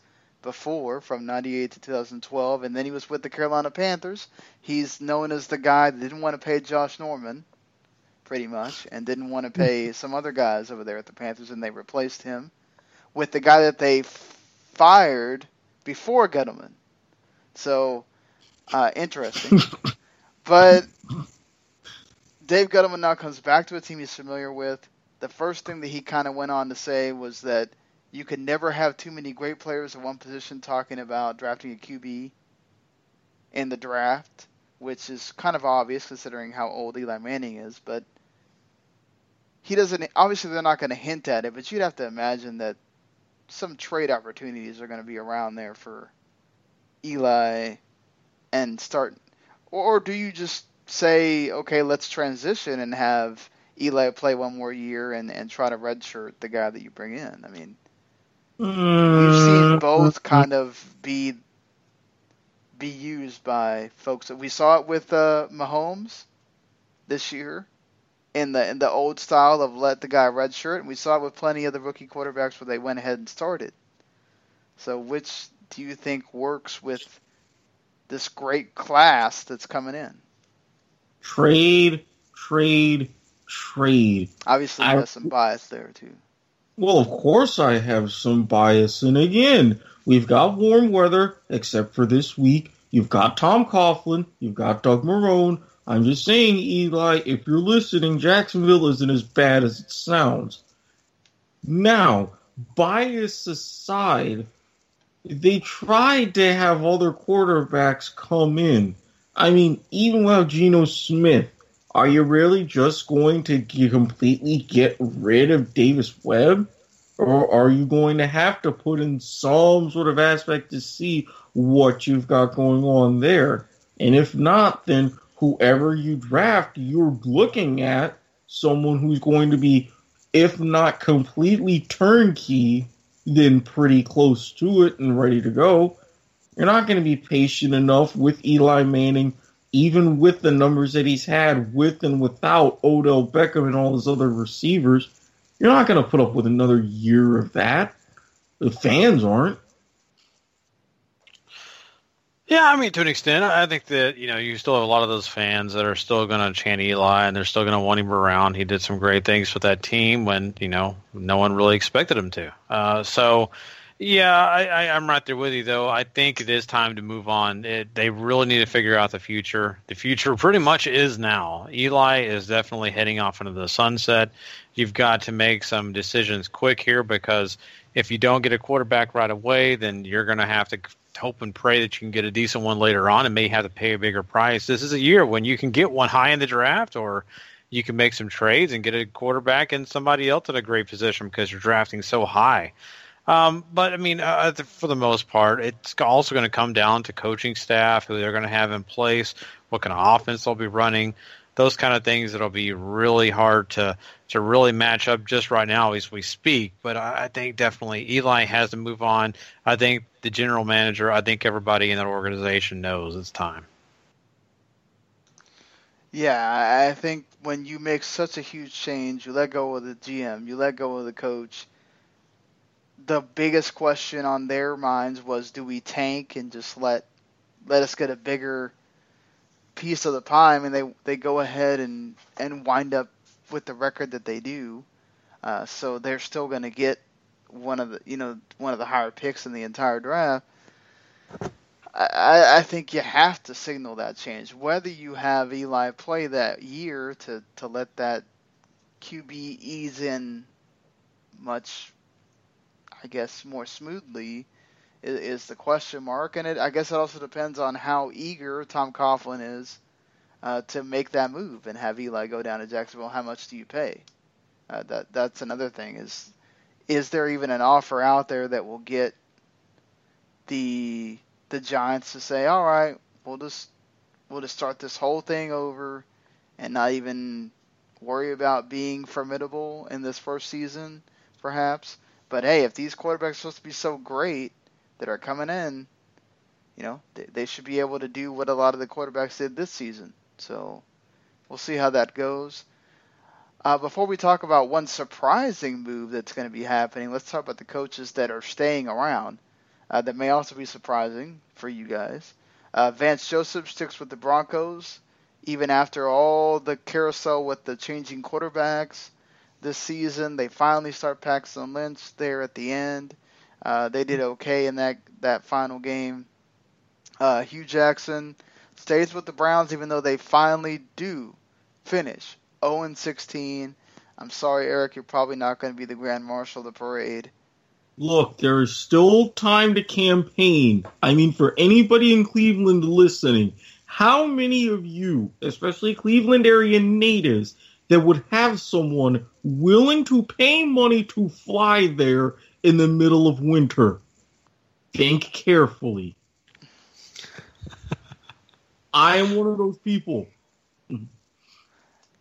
before from 98 to 2012 and then he was with the Carolina Panthers. He's known as the guy that didn't want to pay Josh Norman pretty much and didn't want to pay some other guys over there at the Panthers and they replaced him with the guy that they fired before Gettleman. So uh, interesting. *laughs* but Dave Gettleman now comes back to a team he's familiar with. The first thing that he kind of went on to say was that you can never have too many great players at one position talking about drafting a QB in the draft, which is kind of obvious considering how old Eli Manning is, but he doesn't obviously they're not going to hint at it, but you'd have to imagine that some trade opportunities are going to be around there for Eli and start or do you just say, okay, let's transition and have Eli play one more year and, and try to redshirt the guy that you bring in? I mean, We've seen both kind of be be used by folks. We saw it with uh, Mahomes this year in the in the old style of let the guy redshirt, and we saw it with plenty of the rookie quarterbacks where they went ahead and started. So, which do you think works with this great class that's coming in? Trade, trade, trade. Obviously, there's some bias there too. Well, of course I have some bias. And again, we've got warm weather, except for this week. You've got Tom Coughlin. You've got Doug Marrone. I'm just saying, Eli, if you're listening, Jacksonville isn't as bad as it sounds. Now, bias aside, they tried to have other quarterbacks come in. I mean, even without Geno Smith, are you really just going to completely get rid of Davis Webb? Or are you going to have to put in some sort of aspect to see what you've got going on there? And if not, then whoever you draft, you're looking at someone who's going to be, if not completely turnkey, then pretty close to it and ready to go. You're not going to be patient enough with Eli Manning, even with the numbers that he's had with and without Odell Beckham and all his other receivers. You're not going to put up with another year of that. The fans aren't. Yeah, I mean, to an extent, I think that you know you still have a lot of those fans that are still going to chant Eli, and they're still going to want him around. He did some great things for that team when you know no one really expected him to. Uh, so, yeah, I, I'm right there with you, though. I think it is time to move on. It, they really need to figure out the future. The future pretty much is now. Eli is definitely heading off into the sunset. You've got to make some decisions quick here because if you don't get a quarterback right away, then you're going to have to hope and pray that you can get a decent one later on and may have to pay a bigger price. This is a year when you can get one high in the draft or you can make some trades and get a quarterback and somebody else in a great position because you're drafting so high. Um, but I mean, uh, for the most part, it's also going to come down to coaching staff, who they're going to have in place, what kind of offense they'll be running, those kind of things that'll be really hard to to really match up just right now as we speak. But I think definitely Eli has to move on. I think the general manager, I think everybody in that organization knows it's time. Yeah, I think when you make such a huge change, you let go of the GM, you let go of the coach. The biggest question on their minds was, do we tank and just let let us get a bigger piece of the pie? I mean, they they go ahead and and wind up with the record that they do, uh, so they're still going to get one of the you know one of the higher picks in the entire draft. I, I think you have to signal that change. Whether you have Eli play that year to, to let that QB ease in much, I guess, more smoothly is, is the question mark. And it, I guess it also depends on how eager Tom Coughlin is uh, to make that move and have Eli go down to Jacksonville. How much do you pay? Uh, that that's another thing. Is is there even an offer out there that will get the the Giants to say, all right, we'll just we'll just start this whole thing over and not even worry about being formidable in this first season, perhaps. But hey, if these quarterbacks are supposed to be so great that are coming in, you know, they, they should be able to do what a lot of the quarterbacks did this season. So we'll see how that goes. Uh, before we talk about one surprising move that's going to be happening, let's talk about the coaches that are staying around uh, that may also be surprising for you guys. Uh, Vance Joseph sticks with the Broncos even after all the carousel with the changing quarterbacks this season. They finally start Paxton Lynch there at the end. Uh, they did okay in that that final game. Uh, Hue Jackson stays with the Browns even though they finally do finish 0 16. I'm sorry, Eric, you're probably not going to be the grand marshal of the parade. Look, there is still time to campaign. I mean, for anybody in Cleveland listening, how many of you, especially Cleveland area natives, that would have someone willing to pay money to fly there in the middle of winter? Think carefully. I am one of those people.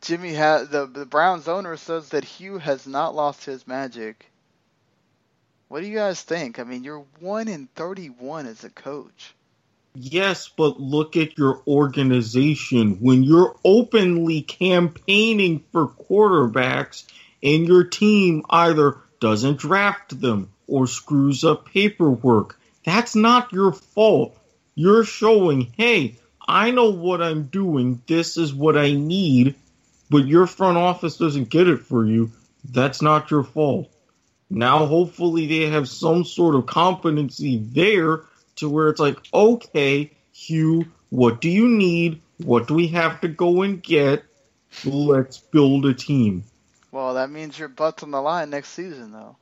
Jimmy has the the Browns owner says that Hue has not lost his magic. What do you guys think? I mean, you're one in thirty-one as a coach. Yes, but look at your organization. When you're openly campaigning for quarterbacks and your team either doesn't draft them or screws up paperwork, that's not your fault. You're showing, hey, I know what I'm doing. This is what I need, but your front office doesn't get it for you. That's not your fault. Now, hopefully, they have some sort of competency there to where it's like, okay, Hue, what do you need? What do we have to go and get? Let's build a team. Well, that means your butt's on the line next season, though.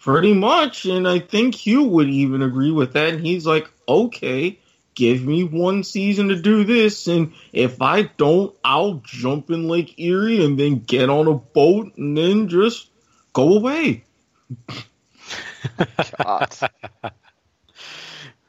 Pretty much, and I think Hue would even agree with that. And he's like, okay, give me one season to do this, and if I don't, I'll jump in Lake Erie and then get on a boat and then just go away. *laughs*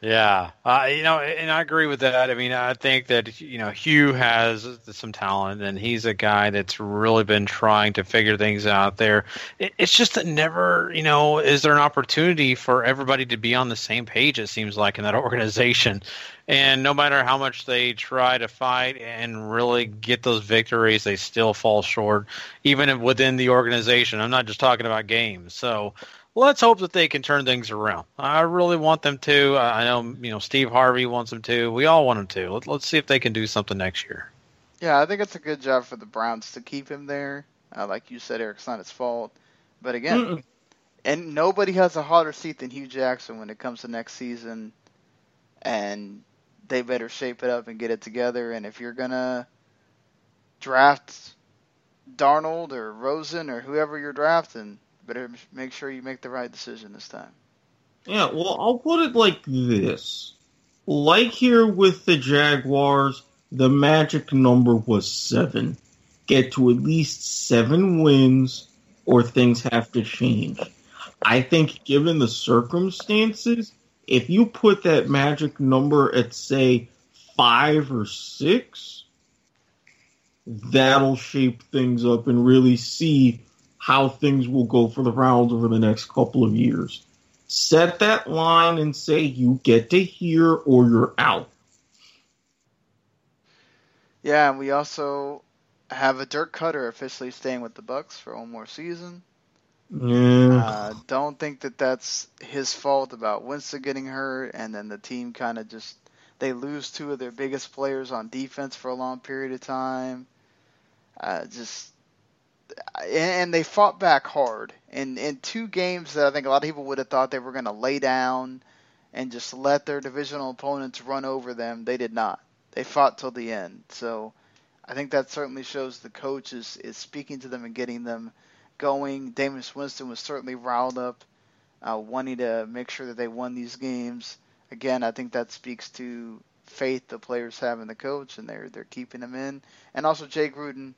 Yeah, uh, you know, and I agree with that. I mean, I think that you know Hue has some talent, and he's a guy that's really been trying to figure things out there. It's just that never, you know, is there an opportunity for everybody to be on the same page? It seems like in that *laughs* organization, and no matter how much they try to fight and really get those victories, they still fall short, even within the organization. I'm not just talking about games. So let's hope that they can turn things around. I really want them to. I know you know Steve Harvey wants them to. We all want them to. Let, let's see if they can do something next year. Yeah, I think it's a good job for the Browns to keep him there. Uh, like you said, Eric, it's not his fault. But again, Mm-mm. and nobody has a hotter seat than Hue Jackson when it comes to next season. And they better shape it up and get it together. And if you're gonna draft Darnold or Rosen or whoever you're drafting, better make sure you make the right decision this time. Yeah, well, I'll put it like this. Like here with the Jaguars, the magic number was seven. Get to at least seven wins, or things have to change. I think, given the circumstances, if you put that magic number at, say, five or six, that'll shape things up and really see how things will go for the Browns over the next couple of years. Set that line and say you get to here or you're out. Yeah, and we also have a Dirk Koetter officially staying with the Bucs for one more season. Yeah. Uh, don't think that that's his fault about Winston getting hurt, and then the team kind of just they lose two of their biggest players on defense for a long period of time. Uh, just and they fought back hard. In in two games that I think a lot of people would have thought they were going to lay down and just let their divisional opponents run over them, they did not. They fought till the end. So I think that certainly shows the coach is, is speaking to them and getting them going. Jameis Winston was certainly riled up, uh, wanting to make sure that they won these games. Again, I think that speaks to faith the players have in the coach, and they're they're keeping him in. And also Jay Gruden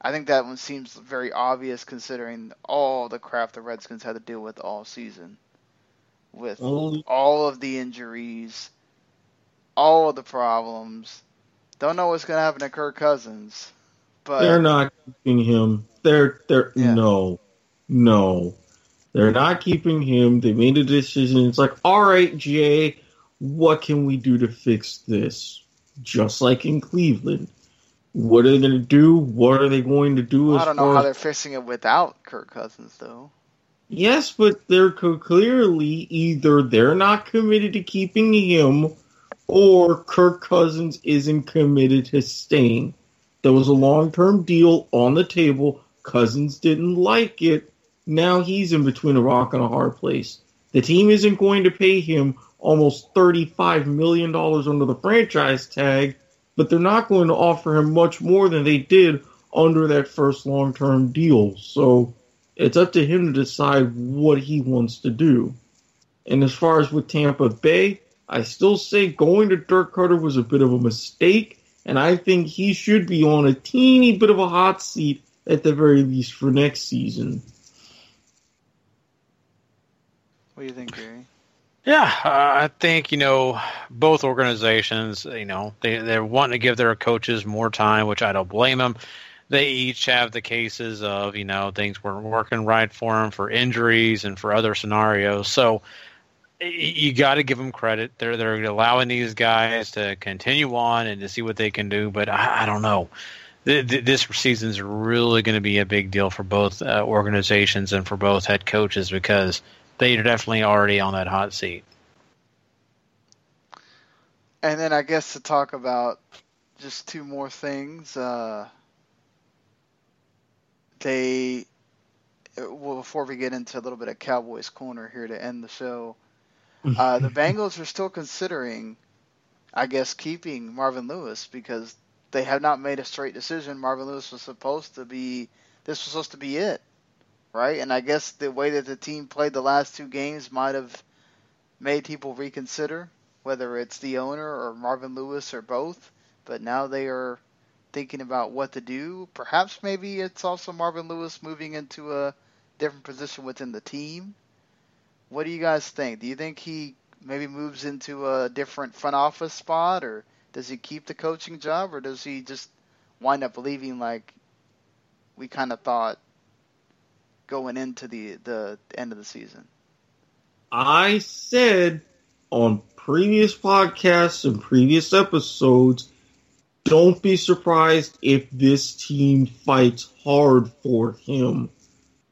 I think that one seems very obvious considering all the crap the Redskins had to deal with all season. With oh. all of the injuries, all of the problems. Don't know what's going to happen to Kirk Cousins. But they're not keeping him. They're they're yeah. no. No. They're not keeping him. They made a decision. It's like, "All right, Jay, what can we do to fix this?" Just like in Cleveland what are they going to do? What are they going to do? Well, I don't know how they're fixing it without Kirk Cousins, though. Yes, but they're clearly either they're not committed to keeping him, or Kirk Cousins isn't committed to staying. There was a long-term deal on the table. Cousins didn't like it. Now he's in between a rock and a hard place. The team isn't going to pay him almost $35 million under the franchise tag but they're not going to offer him much more than they did under that first long term deal. So it's up to him to decide what he wants to do. And as far as with Tampa Bay, I still say going to Dirk Koetter was a bit of a mistake, and I think he should be on a teeny bit of a hot seat at the very least for next season. What do you think, Gary? Yeah, uh, I think you know both organizations. You know they they're wanting to give their coaches more time, which I don't blame them. They each have the cases of you know things weren't working right for them for injuries and for other scenarios. So you got to give them credit. They're they're allowing these guys to continue on and to see what they can do. But I, I don't know. This season is really going to be a big deal for both uh, organizations and for both head coaches because they're definitely already on that hot seat. And then I guess to talk about just two more things. Uh, they, well, before we get into a little bit of Cowboys corner here to end the show, *laughs* uh, the Bengals are still considering, I guess, keeping Marvin Lewis because they have not made a straight decision. Marvin Lewis was supposed to be, this was supposed to be it right? And I guess the way that the team played the last two games might have made people reconsider whether it's the owner or Marvin Lewis or both. But now they are thinking about what to do. Perhaps maybe it's also Marvin Lewis moving into a different position within the team. What do you guys think? Do you think he maybe moves into a different front office spot, or does he keep the coaching job, or does he just wind up leaving like we kind of thought going into the the end of the season? I said on previous podcasts and previous episodes, don't be surprised if this team fights hard for him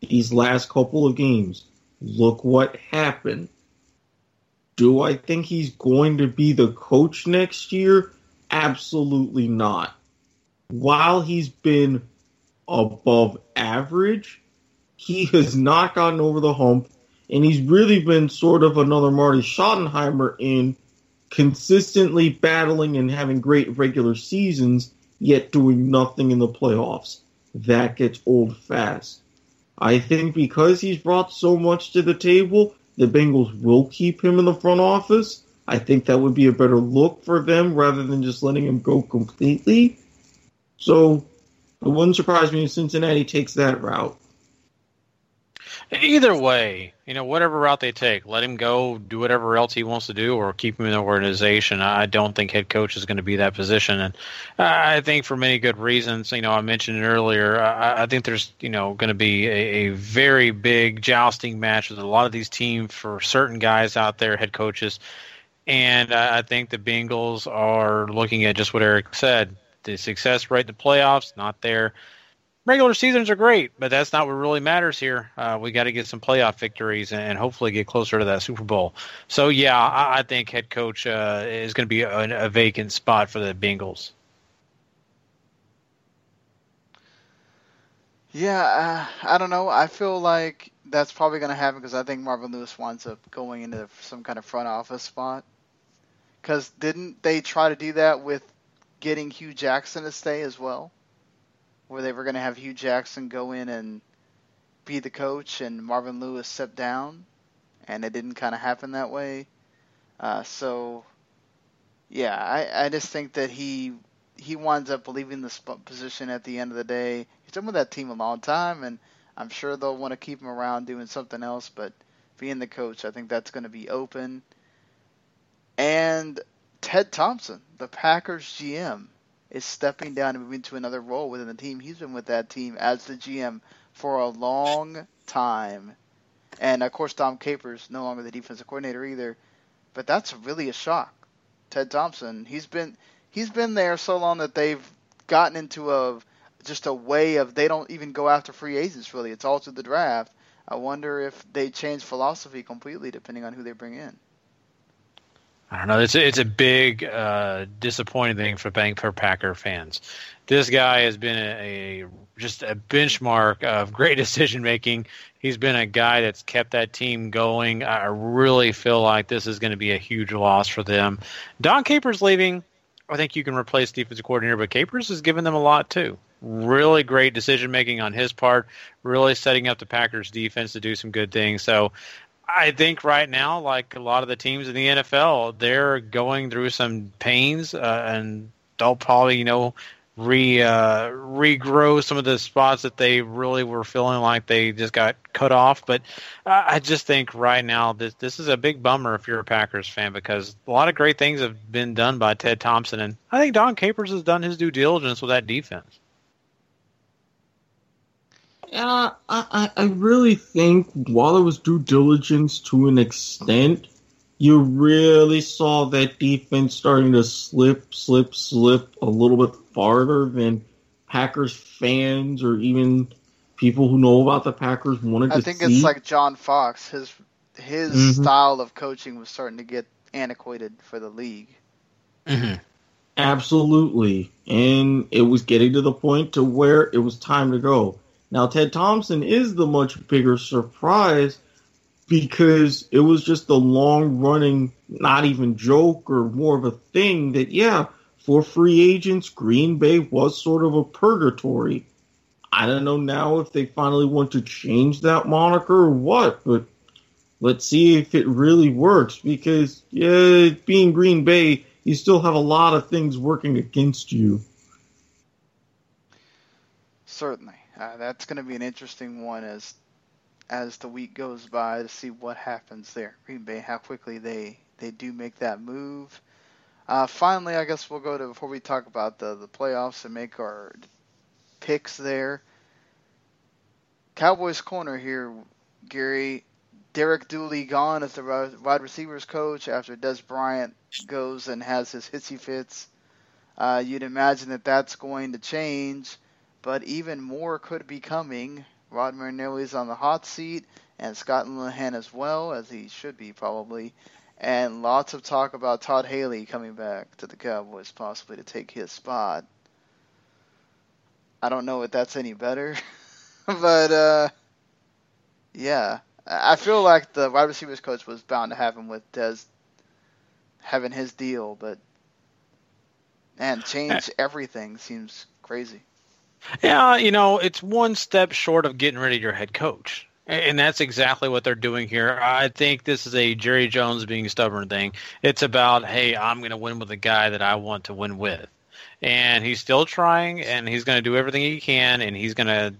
these last couple of games. Look what happened. Do I think he's going to be the coach next year? Absolutely not. While he's been above average, he has not gotten over the hump, and he's really been sort of another Marty Schottenheimer in consistently battling and having great regular seasons, yet doing nothing in the playoffs. That gets old fast. I think because he's brought so much to the table, the Bengals will keep him in the front office. I think that would be a better look for them rather than just letting him go completely. So it wouldn't surprise me if Cincinnati takes that route. Either way, you know, whatever route they take, let him go, do whatever else he wants to do, or keep him in the organization. I don't think head coach is going to be that position, and I think for many good reasons. You know, I mentioned it earlier. I, I think there's, you know, going to be a, a very big jousting match with a lot of these teams for certain guys out there, head coaches, and I think the Bengals are looking at just what Eric said: the success rate in the playoffs not there regular seasons are great, but that's not what really matters here. Uh, we got to get some playoff victories and hopefully get closer to that Super Bowl. So yeah, I, I think head coach uh, is going to be a, a, vacant spot for the Bengals. Yeah, uh, I don't know. I feel like that's probably going to happen because I think Marvin Lewis winds up going into some kind of front office spot. Because didn't they try to do that with getting Hue Jackson to stay as well? Where they were going to have Hue Jackson go in and be the coach and Marvin Lewis step down, and it didn't kind of happen that way. Uh, so, yeah, I, I just think that he he winds up leaving the position at the end of the day. He's been with that team a long time, and I'm sure they'll want to keep him around doing something else. But being the coach, I think that's going to be open. And Ted Thompson, the Packers GM, is stepping down and moving to another role within the team. He's been with that team as the GM for a long time. And of course, Dom Capers no longer the defensive coordinator either. But that's really a shock. Ted Thompson, he's been he's been there so long that they've gotten into a just a way of they don't even go after free agents really. It's all through the draft. I wonder if they change philosophy completely depending on who they bring in. I don't know. It's a, it's a big uh, disappointing thing for bank for Packer fans. This guy has been a, a just a benchmark of great *laughs* decision making. He's been a guy that's kept that team going. I really feel like this is going to be a huge loss for them. Dom Capers leaving. I think you can replace defensive coordinator, but Capers has given them a lot too. Really great decision making on his part. Really setting up the Packers defense to do some good things. So I think right now, like a lot of the teams in the NFL, they're going through some pains, uh, and they'll probably, you know, re uh, regrow some of the spots that they really were feeling like they just got cut off. But uh, I just think right now this this is a big bummer if you're a Packers fan because a lot of great things have been done by Ted Thompson, and I think Dom Capers has done his due diligence with that defense. Yeah, I, I really think while there was due diligence to an extent, you really saw that defense starting to slip, slip, slip a little bit farther than Packers fans or even people who know about the Packers wanted I to see. I think it's like John Fox. His his mm-hmm. style of coaching was starting to get antiquated for the league. Mm-hmm. Absolutely, and it was getting to the point to where it was time to go. Now, Ted Thompson is the much bigger surprise because it was just a long running, not even joke or more of a thing that, yeah, for free agents, Green Bay was sort of a purgatory. I don't know now if they finally want to change that moniker or what, but let's see if it really works because, yeah, being Green Bay, you still have a lot of things working against you. Certainly. Uh, that's going to be an interesting one as as the week goes by to see what happens there. Green Bay, how quickly they they do make that move. Uh, finally, I guess we'll go to before we talk about the the playoffs and make our picks there. Cowboys corner here, Gary. Derek Dooley gone as the wide receivers coach after Dez Bryant goes and has his hissy fits. Uh, you'd imagine that that's going to change, but even more could be coming. Rod Marinelli's on the hot seat, and Scott Linehan as well, as he should be probably. And lots of talk about Todd Haley coming back to the Cowboys, possibly to take his spot. I don't know if that's any better, *laughs* but uh, yeah, I feel like the wide receivers coach was bound to have him with Dez having his deal, but and change *laughs* everything seems crazy. Yeah, you know, it's one step short of getting rid of your head coach. And that's exactly what they're doing here. I think this is a Jerry Jones being stubborn thing. It's about, hey, I'm going to win with the guy that I want to win with. And he's still trying, and he's going to do everything he can, and he's going to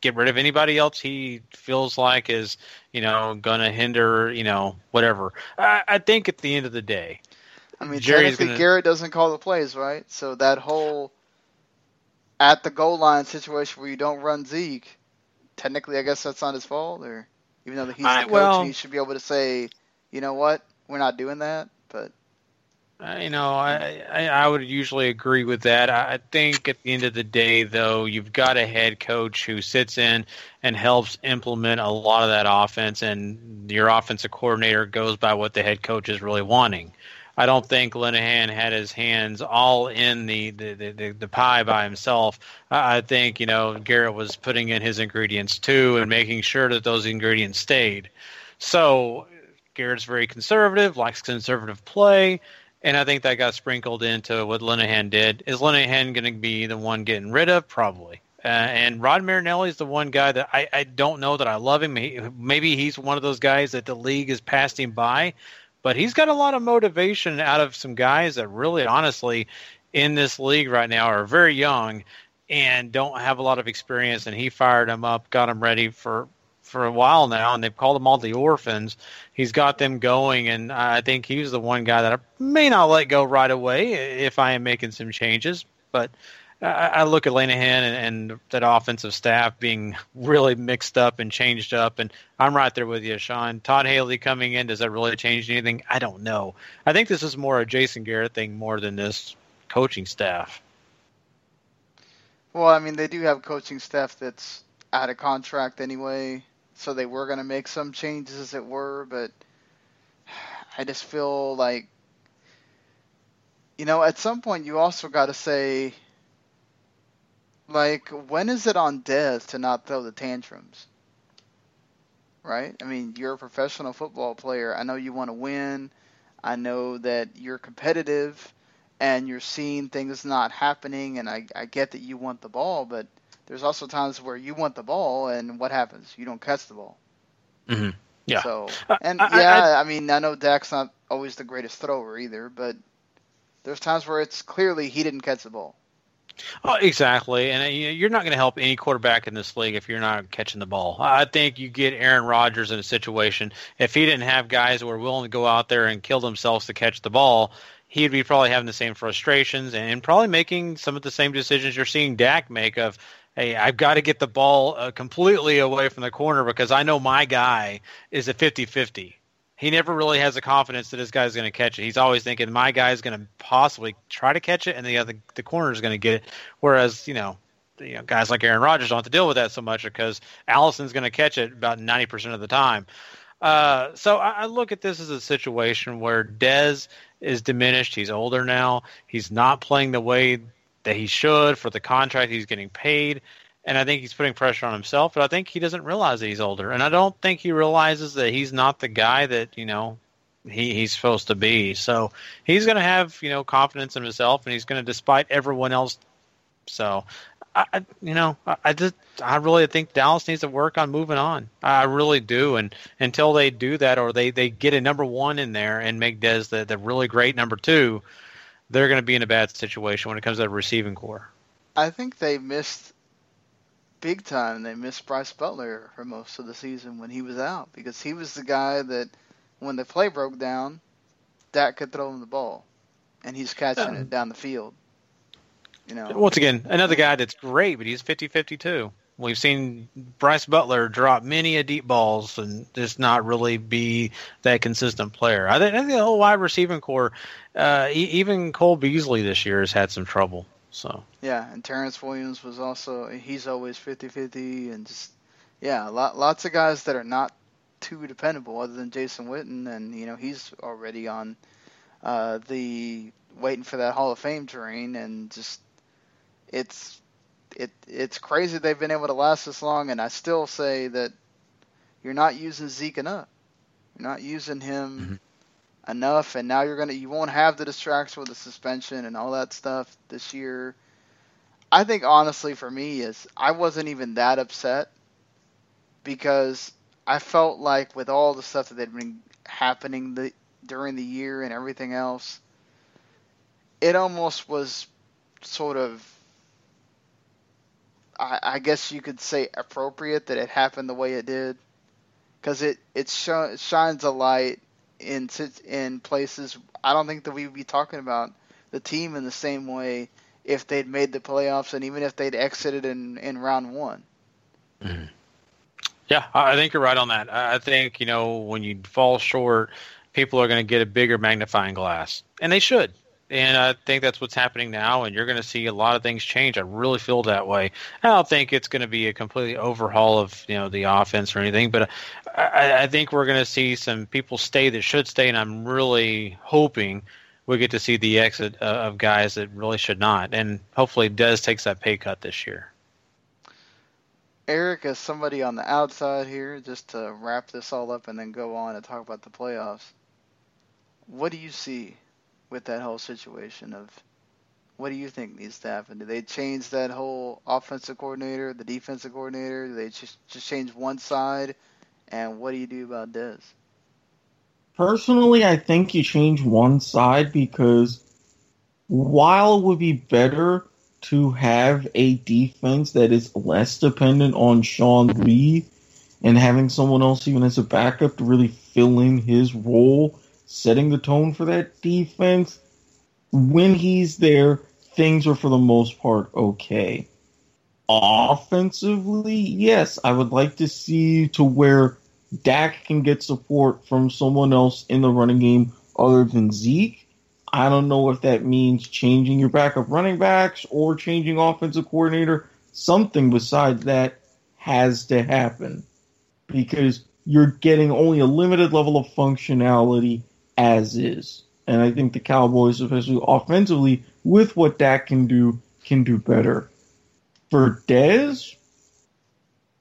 get rid of anybody else he feels like is, you know, going to hinder, you know, whatever. I, I, think at the end of the day, I mean, Jerry's gonna... Garrett doesn't call the plays, right? So that whole at the goal line situation where you don't run Zeke, technically, I guess that's not his fault, or even though he's the coach, well, he should be able to say, you know what, we're not doing that, but. Uh, you know, I, I, I would usually agree with that. I think at the end of the day, though, you've got a head coach who sits in and helps implement a lot of that offense, and your offensive coordinator goes by what the head coach is really wanting. I don't think Linehan had his hands all in the the, the, the pie by himself. I think you know Garrett was putting in his ingredients too and making sure that those ingredients stayed. So Garrett's very conservative, likes conservative play. And I think that got sprinkled into what Linehan did. Is Linehan going to be the one getting rid of? Probably. Uh, and Rod Marinelli is the one guy that I, I don't know that I love him. He, maybe he's one of those guys that the league is passing by, but he's got a lot of motivation out of some guys that really, honestly, in this league right now are very young and don't have a lot of experience. And he fired them up, got them ready for for a while now, and they've called them all the orphans. He's got them going, and I think he's the one guy that I may not let go right away if I am making some changes. But I, look at Linehan and, and, that offensive staff being *laughs* really mixed up and changed up, and I'm right there with you, Sean. Todd Haley coming in, does that really change anything? I don't know. I think this is more a Jason Garrett thing more than this coaching staff. Well, I mean, they do have coaching staff that's out of contract anyway so they were going to make some changes as it were, but *sighs* I just feel like you know, at some point you also got to say like when is it on Dez to not throw the tantrums? Right? I mean, you're a professional football player. I know you want to win. I know that you're competitive and you're seeing things not happening and I, I get that you want the ball, but there's also times where you want the ball, and what happens? You don't catch the ball. Mm-hmm. Yeah. So, and I, yeah, I, I, mean, I know Dak's not always the greatest thrower either, but there's times where it's clearly he didn't catch the ball. Oh, exactly, and uh, you're not going to help any quarterback in this league if you're not catching the ball. I think you get Aaron Rodgers in a situation if he didn't have guys who were willing to go out there and kill themselves to catch the ball he'd be probably having the same frustrations and probably making some of the same decisions you're seeing Dak make of hey, I've got to get the ball uh, completely away from the corner because I know my guy is a 50-50. He never really has the confidence that his guy's going to catch it. He's always thinking my guy's going to possibly try to catch it, and the other the corner is going to get it. Whereas you know, you know, guys like Aaron Rodgers don't have to deal with that so much because Allison's going to catch it about ninety percent of the time. Uh, so I, I look at this as a situation where Dez is diminished. He's older now. He's not playing the way that he should for the contract he's getting paid. And I think he's putting pressure on himself, but I think he doesn't realize that he's older. And I don't think he realizes that he's not the guy that, you know, he, he's supposed to be. So he's going to have, you know, confidence in himself and he's going to, despite everyone else. So, I, you know, I, I just, I really think Dallas needs to work on moving on. I really do. And until they do that or they, they get a number one in there and make Dez the, the really great number two, they're going to be in a bad situation when it comes to the receiving corps. I think they missed big time. They missed Brice Butler for most of the season when he was out because he was the guy that, when the play broke down, Dak could throw him the ball, and he's catching Yeah. it down the field. You know, Once again, another guy that's great, but he's 50-50 too. We've seen Brice Butler drop many a deep balls and just not really be that consistent player. I think, the whole wide receiving corps, uh, e- even Cole Beasley this year has had some trouble. So Yeah, and Terrance Williams was also he's always 50-50 and just yeah, lot, lots of guys that are not too dependable other than Jason Witten and you know he's already on uh, the waiting for that Hall of Fame train and just it's it it's crazy they've been able to last this long and I still say that you're not using Zeke enough. You're not using him enough and now you're gonna you won't have the distraction with the suspension and all that stuff this year. I think honestly for me is I wasn't even that upset because I felt like with all the stuff that had been happening the, during the year and everything else, it almost was sort of I, I guess you could say appropriate that it happened the way it did because it it sh- shines a light in in places I don't think that we would be talking about the team in the same way if they'd made the playoffs and even if they'd exited in, in round one. Mm-hmm. Yeah, I think you're right on that. I think you know when you fall short, people are going to get a bigger magnifying glass, and they should. And I think that's what's happening now, and you're going to see a lot of things change. I really feel that way. I don't think it's going to be a completely overhaul of you know the offense or anything, but I, I think we're going to see some people stay that should stay, and I'm really hoping we get to see the exit uh, of guys that really should not, and hopefully Dez takes that pay cut this year. Eric, as somebody on the outside here, just to wrap this all up and then go on and talk about the playoffs, what do you see with that whole situation of what do you think needs to happen? Do they change that whole offensive coordinator, the defensive coordinator? Do they just just change one side? And what do you do about this? Personally, I think you change one side because while it would be better to have a defense that is less dependent on Sean Lee and having someone else even as a backup to really fill in his role, setting the tone for that defense, when he's there, things are for the most part okay. Offensively, yes, I would like to see to where Dak can get support from someone else in the running game other than Zeke. I don't know if that means changing your backup running backs or changing offensive coordinator. Something besides that has to happen because you're getting only a limited level of functionality as is. And I think the Cowboys, especially offensively, with what Dak can do, can do better. For Dez,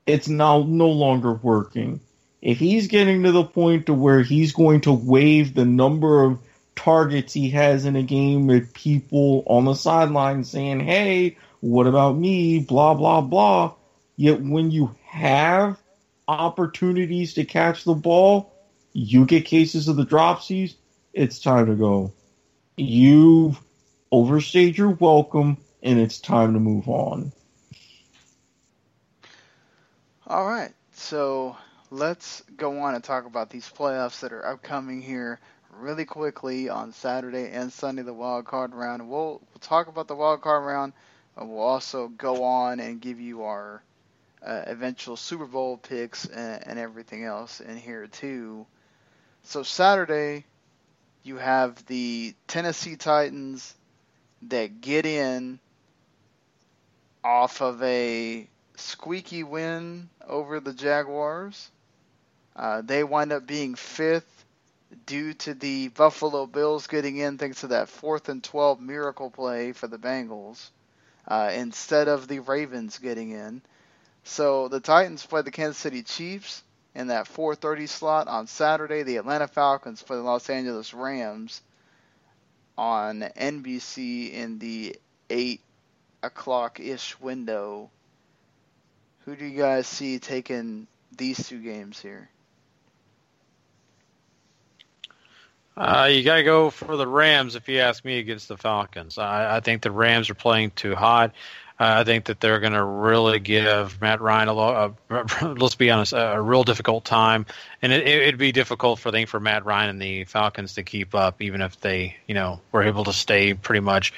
it's now no longer working. If he's getting to the point to where he's going to waive the number of targets he has in a game with people on the sideline saying, "Hey, what about me?" blah blah blah. Yet when you have opportunities to catch the ball, you get cases of the dropsies. It's time to go. You've overstayed your welcome, and it's time to move on. All right, so let's go on and talk about these playoffs that are upcoming here really quickly on Saturday and Sunday, the wild card round. We'll, we'll talk about the wild card round. And we'll also go on and give you our uh, eventual Super Bowl picks and, and everything else in here too. So Saturday, you have the Tennessee Titans that get in off of a squeaky win over the Jaguars. Uh, they wind up being fifth due to the Buffalo Bills getting in thanks to that fourth and 12 miracle play for the Bengals uh, instead of the Ravens getting in. So the Titans play the Kansas City Chiefs in that 4:30 slot on Saturday. The Atlanta Falcons for the Los Angeles Rams on NBC in the 8 o'clock ish window. Who do you guys see taking these two games here? Uh, you got to go for the Rams if you ask me against the Falcons. I, I think the Rams are playing too hot. Uh, I think that they're going to really give Matt Ryan a, lo- a *laughs* let's be honest, a, a real difficult time, and it, it'd be difficult for think for Matt Ryan and the Falcons to keep up, even if they you know were able to stay pretty much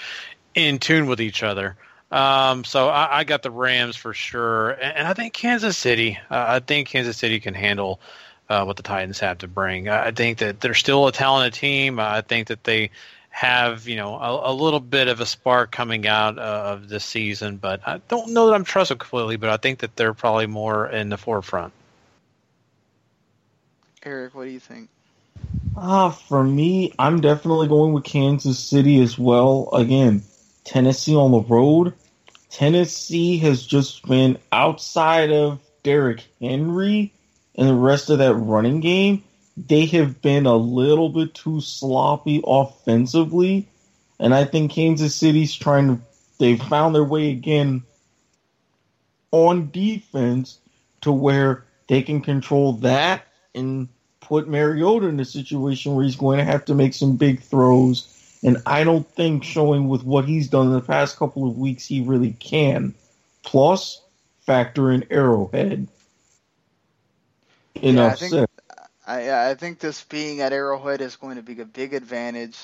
in tune with each other. Um, so I, I, got the Rams for sure, and, and I think Kansas City. Uh, I think Kansas City can handle uh, what the Titans have to bring. I think that they're still a talented team. I think that they have you know a, a little bit of a spark coming out uh, of this season, but I don't know that I'm trusting completely. But I think that they're probably more in the forefront. Eric, what do you think? Uh, for me, I'm definitely going with Kansas City as well. Again, Tennessee on the road. Tennessee has just been outside of Derrick Henry and the rest of that running game. They have been a little bit too sloppy offensively. And I think Kansas City's trying to, they've found their way again on defense to where they can control that and put Mariota in a situation where he's going to have to make some big throws and I don't think showing with what he's done in the past couple of weeks, he really can. Plus, factor in Arrowhead. Enough yeah, I think, I, I think this being at Arrowhead is going to be a big advantage.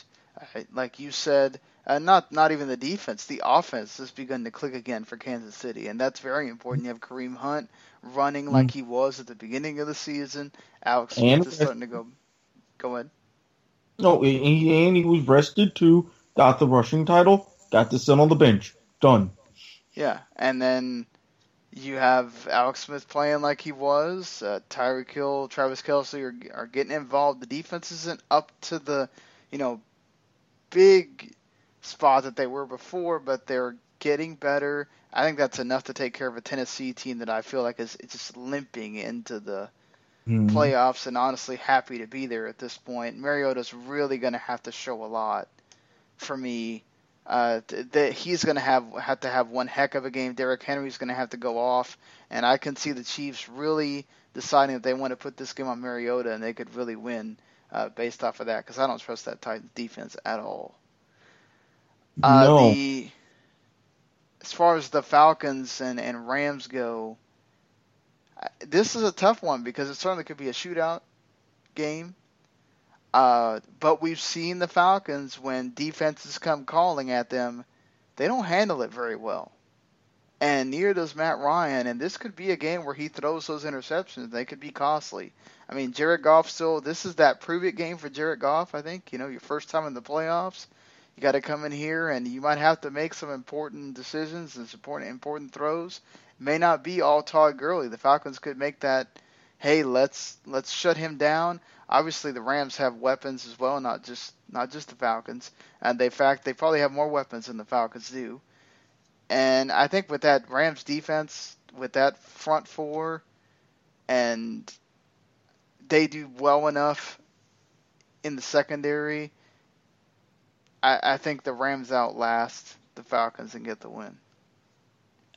Like you said, uh, not not even the defense, the offense has begun to click again for Kansas City, and that's very important. You have Kareem Hunt running like mm-hmm. he was at the beginning of the season. Alex Smith is starting to go. Go ahead. No, he, and he was rested too. Got the rushing title. Got to sit on the bench. Done. Yeah, and then you have Alex Smith playing like he was. Uh, Tyreek Hill, Travis Kelce are, are getting involved. The defense isn't up to the, you know, big spot that they were before, but they're getting better. I think that's enough to take care of a Tennessee team that I feel like is, is just limping into the mm-hmm. playoffs and honestly happy to be there at this point. Mariota's really going to have to show a lot for me. Uh, that he's going to have have to have one heck of a game. Derrick Henry's going to have to go off, and I can see the Chiefs really deciding that they want to put this game on Mariota, and they could really win uh, based off of that. Because I don't trust that Titans defense at all. Uh, no. The, as far as the Falcons and, and Rams go, this is a tough one because it certainly could be a shootout game. Uh, but we've seen the Falcons when defenses come calling at them, they don't handle it very well. And near does Matt Ryan, and this could be a game where he throws those interceptions. They could be costly. I mean, Jared Goff still. This is that prove it game for Jared Goff. I think you know your first time in the playoffs. You got to come in here, and you might have to make some important decisions and important important throws may not be all Todd Gurley. The Falcons could make that. Hey, let's let's shut him down. Obviously, the Rams have weapons as well, not just not just the Falcons. And they fact they probably have more weapons than the Falcons do. And I think with that Rams defense, with that front four, and they do well enough in the secondary. I, I think the Rams outlast the Falcons and get the win.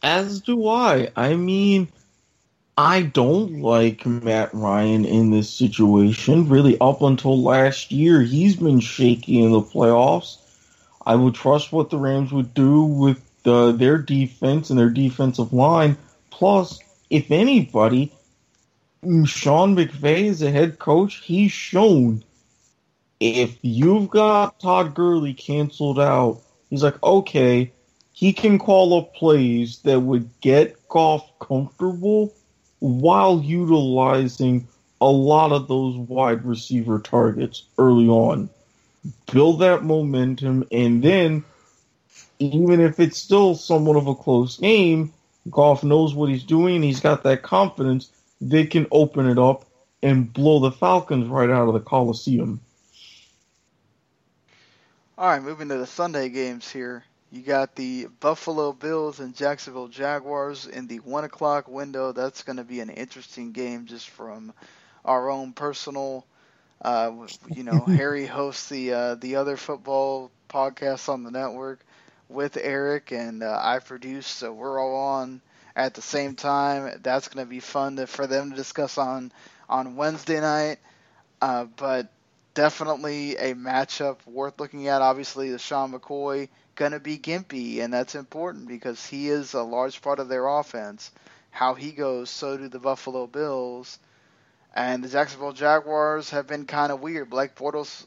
As do I. I mean, I don't like Matt Ryan in this situation. Really, up until last year, he's been shaky in the playoffs. I would trust what the Rams would do with uh, their defense and their defensive line. Plus, if anybody, Sean McVay is a head coach. He's shown if you've got Todd Gurley canceled out, he's like, okay, he can call up plays that would get Goff comfortable while utilizing a lot of those wide receiver targets early on. Build that momentum, and then even if it's still somewhat of a close game, Goff knows what he's doing. He's got that confidence. They can open it up and blow the Falcons right out of the Coliseum. All right, moving to the Sunday games here. You got the Buffalo Bills and Jacksonville Jaguars in the one o'clock window. That's going to be an interesting game just from our own personal. Uh, you know, *laughs* Harry hosts the uh, the other football podcasts on the network with Eric, and uh, I produce, so we're all on at the same time. That's going to be fun to, for them to discuss on on Wednesday night. Uh, but definitely a matchup worth looking at. Obviously, LeSean McCoy going to be gimpy, and that's important because he is a large part of their offense. How he goes, so do the Buffalo Bills. And the Jacksonville Jaguars have been kind of weird. Blake Bortles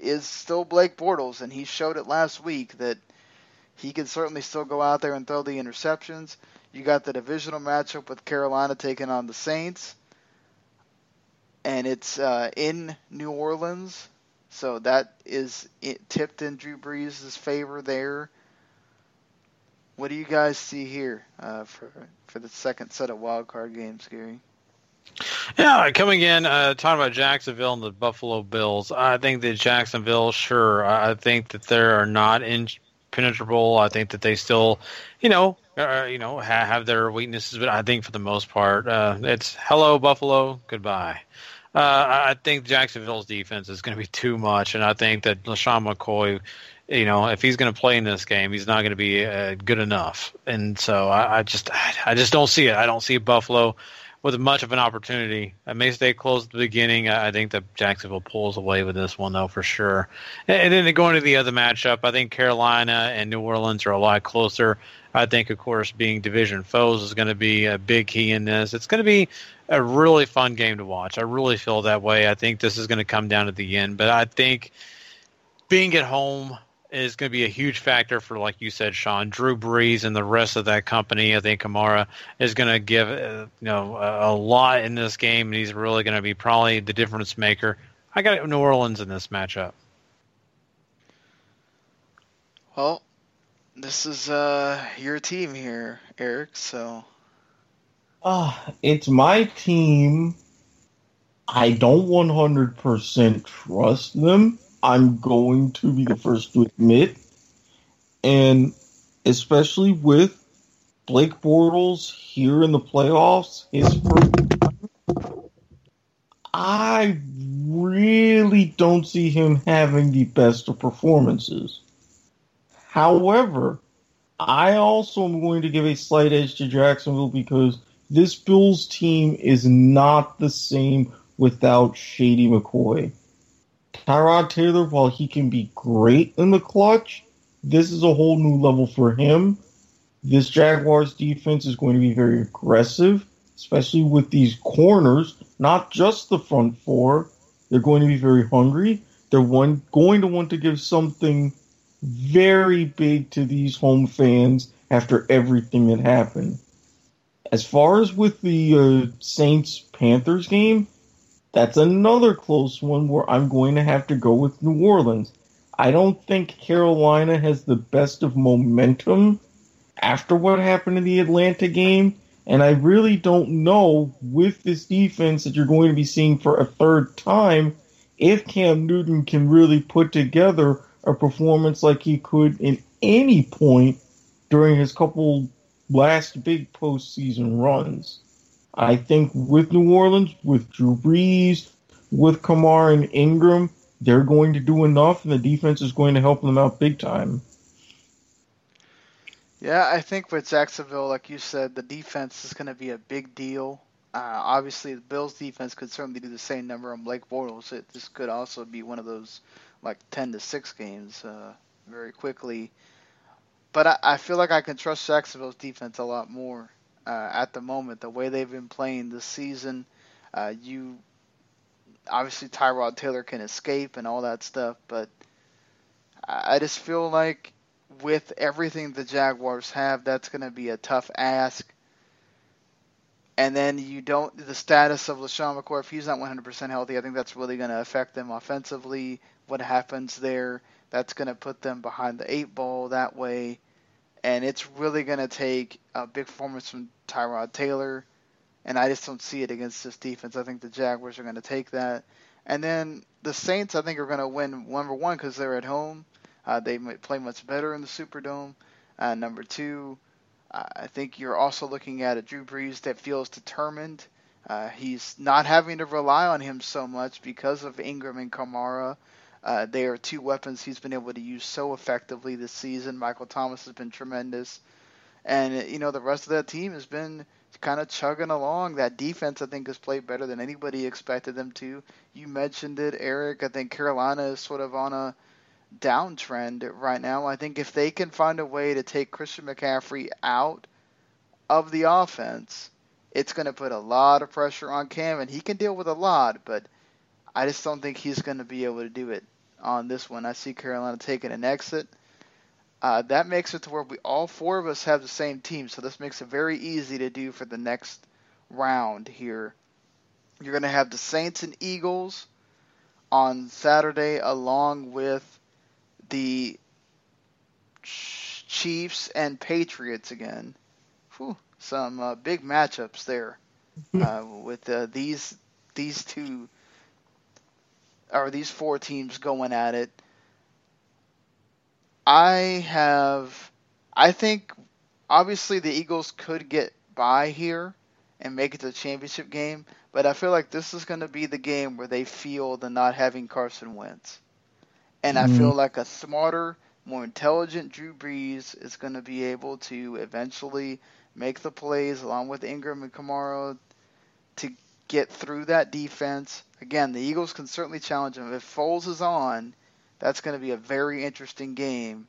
is still Blake Bortles, and he showed it last week that he can certainly still go out there and throw the interceptions. You got the divisional matchup with Carolina taking on the Saints, and it's uh, in New Orleans, so that is tipped in Drew Brees' favor there. What do you guys see here uh, for for the second set of wild card games, Gary? Yeah, coming in, uh, talking about Jacksonville and the Buffalo Bills. I think that Jacksonville, sure, I think that they are not impenetrable. I think that they still, you know, uh, you know, ha- have their weaknesses, but I think for the most part, uh, it's hello Buffalo, goodbye. Uh, I think Jacksonville's defense is going to be too much, and I think that LeSean McCoy, you know, if he's going to play in this game, he's not going to be uh, good enough. And so I, I just, I just don't see it. I don't see Buffalo with much of an opportunity. I may stay close at the beginning. I think that Jacksonville pulls away with this one, though, for sure. And then going to the other matchup, I think Carolina and New Orleans are a lot closer. I think, of course, being division foes is going to be a big key in this. It's going to be a really fun game to watch. I really feel that way. I think this is going to come down at the end, but I think being at home is going to be a huge factor for, like you said, Sean, Drew Brees and the rest of that company. I think Kamara is going to give uh, you know a, a lot in this game, and he's really going to be probably the difference maker. I got New Orleans in this matchup. Well, this is uh, your team here, Eric. So, uh, it's my team. I don't 100% trust them. I'm going to be the first to admit. And especially with Blake Bortles here in the playoffs, his first I really don't see him having the best of performances. However, I also am going to give a slight edge to Jacksonville because this Bills team is not the same without Shady McCoy. Tyrod Taylor, while he can be great in the clutch, this is a whole new level for him. This Jaguars defense is going to be very aggressive, especially with these corners, not just the front four. They're going to be very hungry. They're one, going to want to give something very big to these home fans after everything that happened. As far as with the uh, Saints Panthers game, that's another close one where I'm going to have to go with New Orleans. I don't think Carolina has the best of momentum after what happened in the Atlanta game. And I really don't know with this defense that you're going to be seeing for a third time if Cam Newton can really put together a performance like he could in any point during his couple last big postseason runs. I think with New Orleans, with Drew Brees, with Kamara and Ingram, they're going to do enough, and the defense is going to help them out big time. Yeah, I think with Jacksonville, like you said, the defense is going to be a big deal. Uh, obviously, the Bills' defense could certainly do the same number on Blake Bortles. It, this could also be one of those like 10 to 6 games uh, very quickly. But I, I feel like I can trust Jacksonville's defense a lot more uh, at the moment. The way they've been playing this season, uh, you obviously Tyrod Taylor can escape and all that stuff, but I just feel like with everything the Jaguars have, that's going to be a tough ask. And then you don't the status of LeSean McCoy if he's not 100% healthy. I think that's really going to affect them offensively. What happens there? That's going to put them behind the eight ball that way and it's really going to take a big performance from Tyrod Taylor, and I just don't see it against this defense. I think the Jaguars are going to take that, and then the Saints I think are going to win number one because they're at home. Uh, they play much better in the Superdome. Uh, number two, I think you're also looking at a Drew Brees that feels determined. Uh, he's not having to rely on him so much because of Ingram and Kamara. Uh, they are two weapons he's been able to use so effectively this season. Michael Thomas has been tremendous, and you know the rest of that team has been kind of chugging along. That defense I think has played better than anybody expected them to. You mentioned it, Eric. I think Carolina is sort of on a downtrend right now. I think if they can find a way to take Christian McCaffrey out of the offense, it's going to put a lot of pressure on Cam, and he can deal with a lot, but I just don't think he's going to be able to do it on this one. I see Carolina taking an exit. Uh, that makes it to where we all four of us have the same team, so this makes it very easy to do for the next round here. You're going to have the Saints and Eagles on Saturday, along with the Chiefs and Patriots again. Whew, some uh, big matchups there *laughs* uh, with uh, these these two or these four teams going at it. I have, I think, obviously the Eagles could get by here and make it to the championship game, but I feel like this is going to be the game where they feel the not having Carson Wentz. And mm-hmm. I feel like a smarter, more intelligent Drew Brees is going to be able to eventually make the plays along with Ingram and Kamara to get through that defense. Again, the Eagles can certainly challenge them. If Foles is on, that's going to be a very interesting game.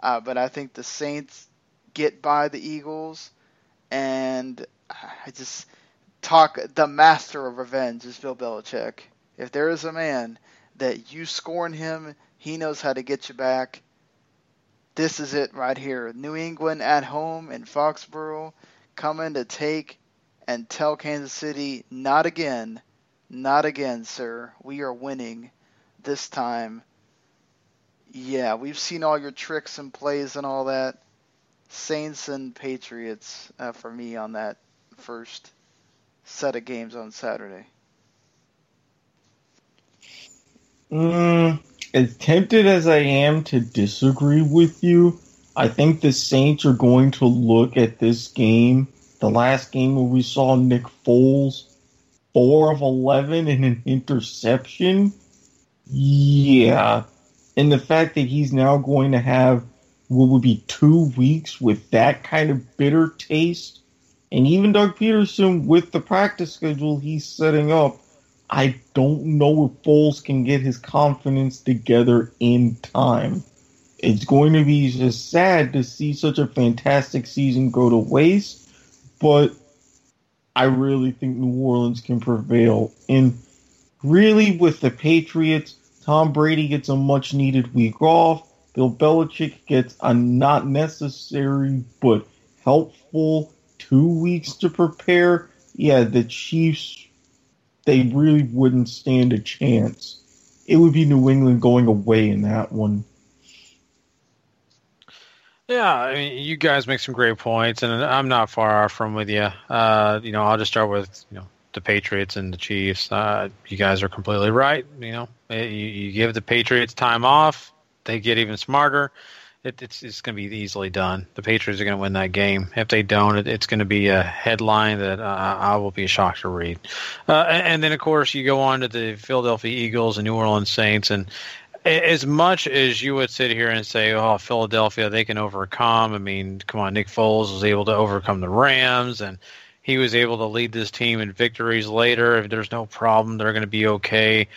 Uh, but I think the Saints get by the Eagles, and I just talk the master of revenge is Bill Belichick. If there is a man that you scorn him, he knows how to get you back. This is it right here. New England at home in Foxborough, coming to take and tell Kansas City, not again, not again, sir. We are winning this time. Yeah, we've seen all your tricks and plays and all that. Saints and Patriots uh, for me on that first set of games on Saturday. Mm, as tempted as I am to disagree with you, I think the Saints are going to look at this game the last game where we saw Nick Foles four of eleven in an interception. Yeah. And the fact that he's now going to have what would be two weeks with that kind of bitter taste. And even Doug Pederson, with the practice schedule he's setting up, I don't know if Foles can get his confidence together in time. It's going to be just sad to see such a fantastic season go to waste but I really think New Orleans can prevail. And really, with the Patriots, Tom Brady gets a much needed week off. Bill Belichick gets a not necessary but helpful two weeks to prepare. Yeah, the Chiefs, they really wouldn't stand a chance. It would be New England going away in that one. Yeah, I mean, you guys make some great points, and I'm not far off from with you. Uh, you know, I'll just start with you know the Patriots and the Chiefs. Uh, you guys are completely right. You know, you, you give the Patriots time off, they get even smarter. It, it's it's going to be easily done. The Patriots are going to win that game. If they don't, it, it's going to be a headline that uh, I will be shocked to read. Uh, and, and then, of course, you go on to the Philadelphia Eagles and New Orleans Saints, and as much as you would sit here and say, "Oh, Philadelphia, they can overcome." I mean, come on, Nick Foles was able to overcome the Rams, and he was able to lead this team in victories later. If there's no problem, they're going to be okay.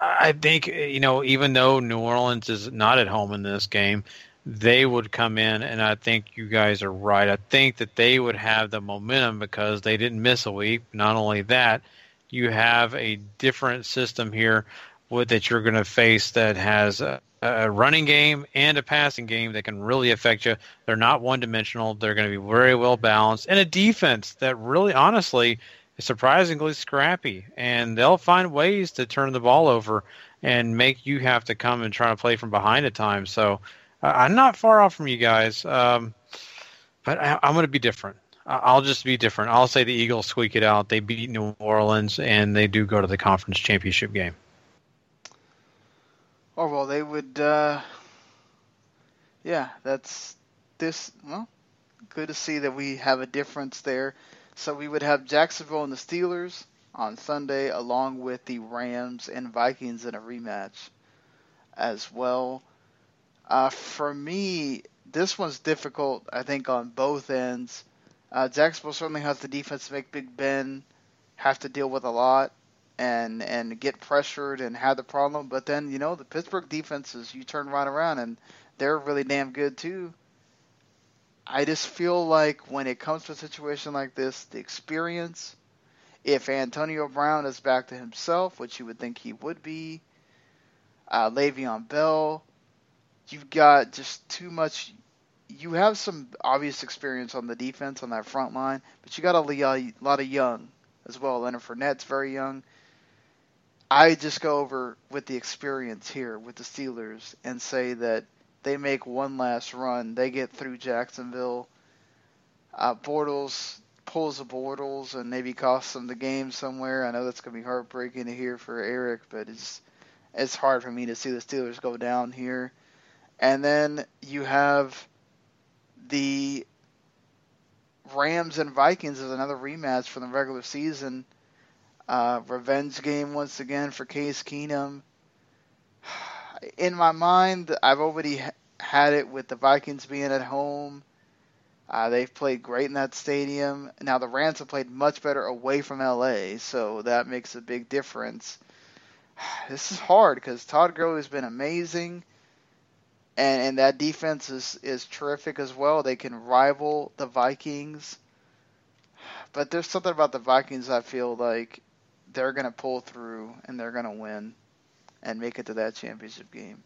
I think you know, even though New Orleans is not at home in this game, they would come in, and I think you guys are right. I think that they would have the momentum because they didn't miss a week. Not only that, you have a different system here that you're going to face that has a, a, running game and a passing game that can really affect you. They're not one dimensional. They're going to be very well balanced, and a defense that really, honestly, is surprisingly scrappy. And they'll find ways to turn the ball over and make you have to come and try to play from behind at times. So uh, I'm not far off from you guys, um, but I, I'm going to be different. I'll just be different. I'll say the Eagles squeak it out. They beat New Orleans, and they do go to the conference championship game. Oh well, they would. Uh, yeah, that's this. Well, good to see that we have a difference there. So we would have Jacksonville and the Steelers on Sunday, along with the Rams and Vikings in a rematch as well. Uh, for me, this one's difficult. I think on both ends. Uh, Jacksonville certainly has the defense to make Big Ben have to deal with a lot. And and get pressured and have the problem. But then you know the Pittsburgh defenses, you turn right around and they're really damn good too. I just feel like when it comes to a situation like this, the experience, if Antonio Brown is back to himself, which you would think he would be, uh, Le'Veon Bell, you've got just too much. You have some obvious experience on the defense on that front line, but you got a lot of young as well. Leonard Fournette's very young. I just go over with the experience here with the Steelers and say that they make one last run. They get through Jacksonville. Uh, Bortles pulls the Bortles and maybe costs them the game somewhere. I know that's gonna be heartbreaking to hear for Eric, but it's it's hard for me to see the Steelers go down here. And then you have the Rams and Vikings as another rematch from the regular season. Uh, revenge game once again for Case Keenum. *sighs* In my mind, I've already had it with the Vikings being at home. Uh, they've played great in that stadium. Now the Rams have played much better away from LA, so that makes a big difference. *sighs* This is hard because Todd Gurley has been amazing, and and that defense is is terrific as well. They can rival the Vikings, *sighs* but there's something about the Vikings I feel like they're gonna pull through and they're gonna win and make it to that championship game.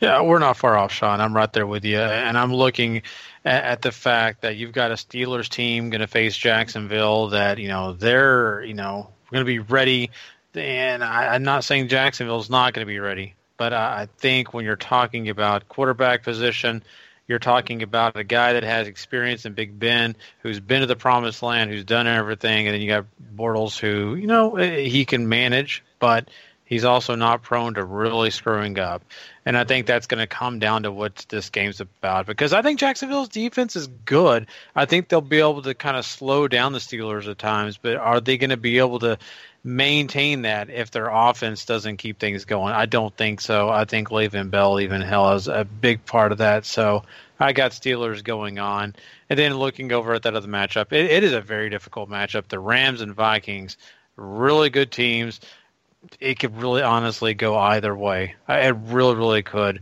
Yeah, we're not far off, Sean. I'm right there with you, and I'm looking at, at the fact that you've got a Steelers team going to face Jacksonville. That you know they're you know going to be ready, and I, I'm not saying Jacksonville's not going to be ready, but I, I think when you're talking about quarterback position, you're talking about a guy that has experience in Big Ben, who's been to the promised land, who's done everything, and then you got Bortles, who you know eh, he can manage, but he's also not prone to really screwing up. And I think that's going to come down to what this game's about because I think Jacksonville's defense is good. I think they'll be able to kind of slow down the Steelers at times, but are they going to be able to maintain that if their offense doesn't keep things going? I don't think so. I think Le'Veon Bell even hell is a big part of that. So I got Steelers going on. And then looking over at that other matchup, it, it is a very difficult matchup. The Rams and Vikings, really good teams it could really honestly go either way. It really, really could.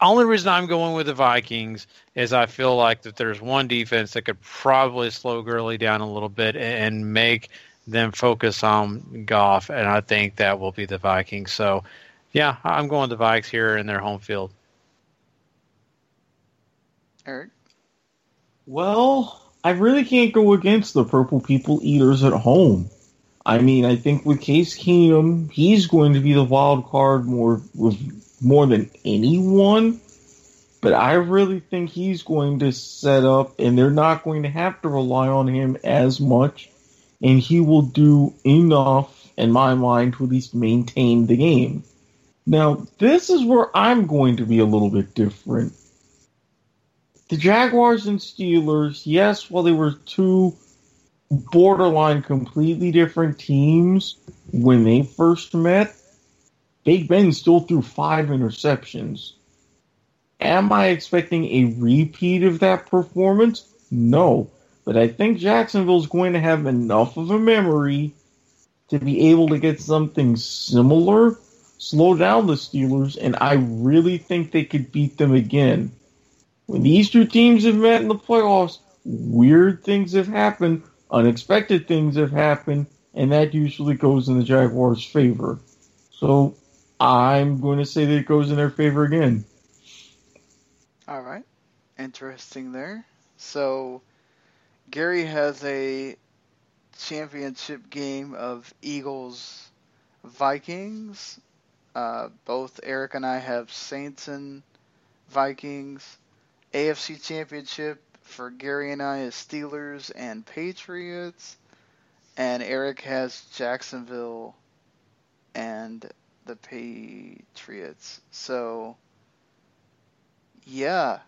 Only reason I'm going with the Vikings is I feel like that there's one defense that could probably slow Gurley down a little bit and make them focus on Goff, and I think that will be the Vikings. So, yeah, I'm going the Vikes here in their home field. Eric? Well, I really can't go against the Purple People Eaters at home. I mean, I think with Case Keenum, he's going to be the wild card more with more than anyone. But I really think he's going to set up, and they're not going to have to rely on him as much, and he will do enough, in my mind, to at least maintain the game. Now, this is where I'm going to be a little bit different. The Jaguars and Steelers, yes, while they were two borderline completely different teams when they first met, Big Ben still threw five interceptions. Am I expecting a repeat of that performance? No. But I think Jacksonville's going to have enough of a memory to be able to get something similar, slow down the Steelers, and I really think they could beat them again. When these two teams have met in the playoffs, weird things have happened unexpected things have happened, and that usually goes in the Jaguars' favor. So I'm going to say that it goes in their favor again. All right. Interesting there. So Gary has a championship game of Eagles Vikings. Uh, both Eric and I have Saints and Vikings. AFC Championship for Gary and I is Steelers and Patriots, and Eric has Jacksonville and the Patriots. So, yeah.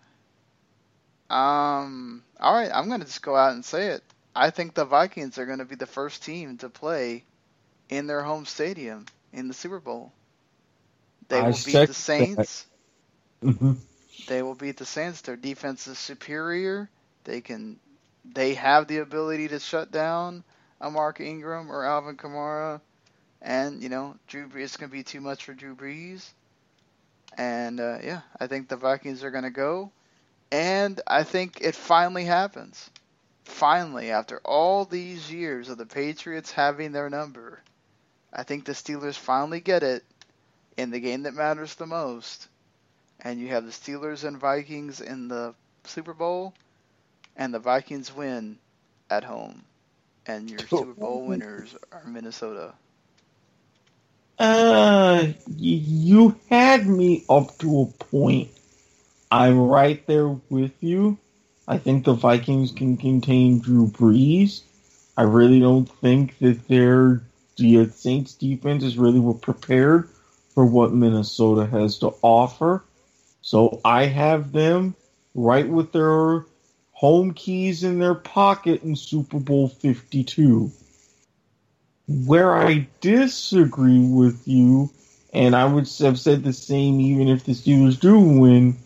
Um. All right, I'm gonna just go out and say it. I think the Vikings are gonna be the first team to play in their home stadium in the Super Bowl. They will beat the Saints. Mm-hmm. They will beat the Saints. Their defense is superior. They can, they have the ability to shut down a Mark Ingram or Alvin Kamara. and you know Drew Brees it's gonna be too much for Drew Brees. And uh, yeah, I think the Vikings are gonna go, and I think it finally happens. Finally, after all these years of the Patriots having their number, I think the Steelers finally get it in the game that matters the most. And you have the Steelers and Vikings in the Super Bowl, and the Vikings win at home. And your *laughs* Super Bowl winners are Minnesota. Uh, you had me up to a point. I'm right there with you. I think the Vikings can contain Drew Brees. I really don't think that their the Saints defense is really prepared for what Minnesota has to offer. So I have them right with their home keys in their pocket in Super Bowl 52. Where I disagree with you, and I would have said the same even if the Steelers do win,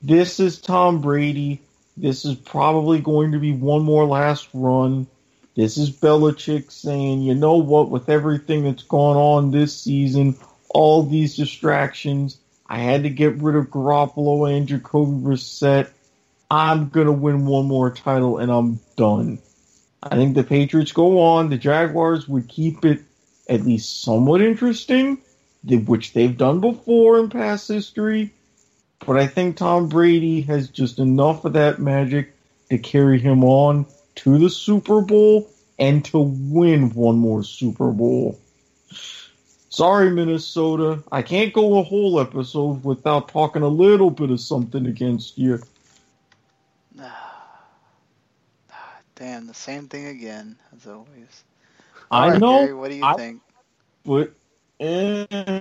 this is Tom Brady. This is probably going to be one more last run. This is Belichick saying, you know what, with everything that's gone on this season, all these distractions, I had to get rid of Garoppolo and Jacoby Brissett. I'm to win one more title and I'm done. I think the Patriots go on. The Jaguars would keep it at least somewhat interesting, which they've done before in past history. But I think Tom Brady has just enough of that magic to carry him on to the Super Bowl and to win one more Super Bowl. Sorry, Minnesota. I can't go a whole episode without talking a little bit of something against you. Damn, the same thing again, as always. I All right, know. Gary, what do you I- think? But eh,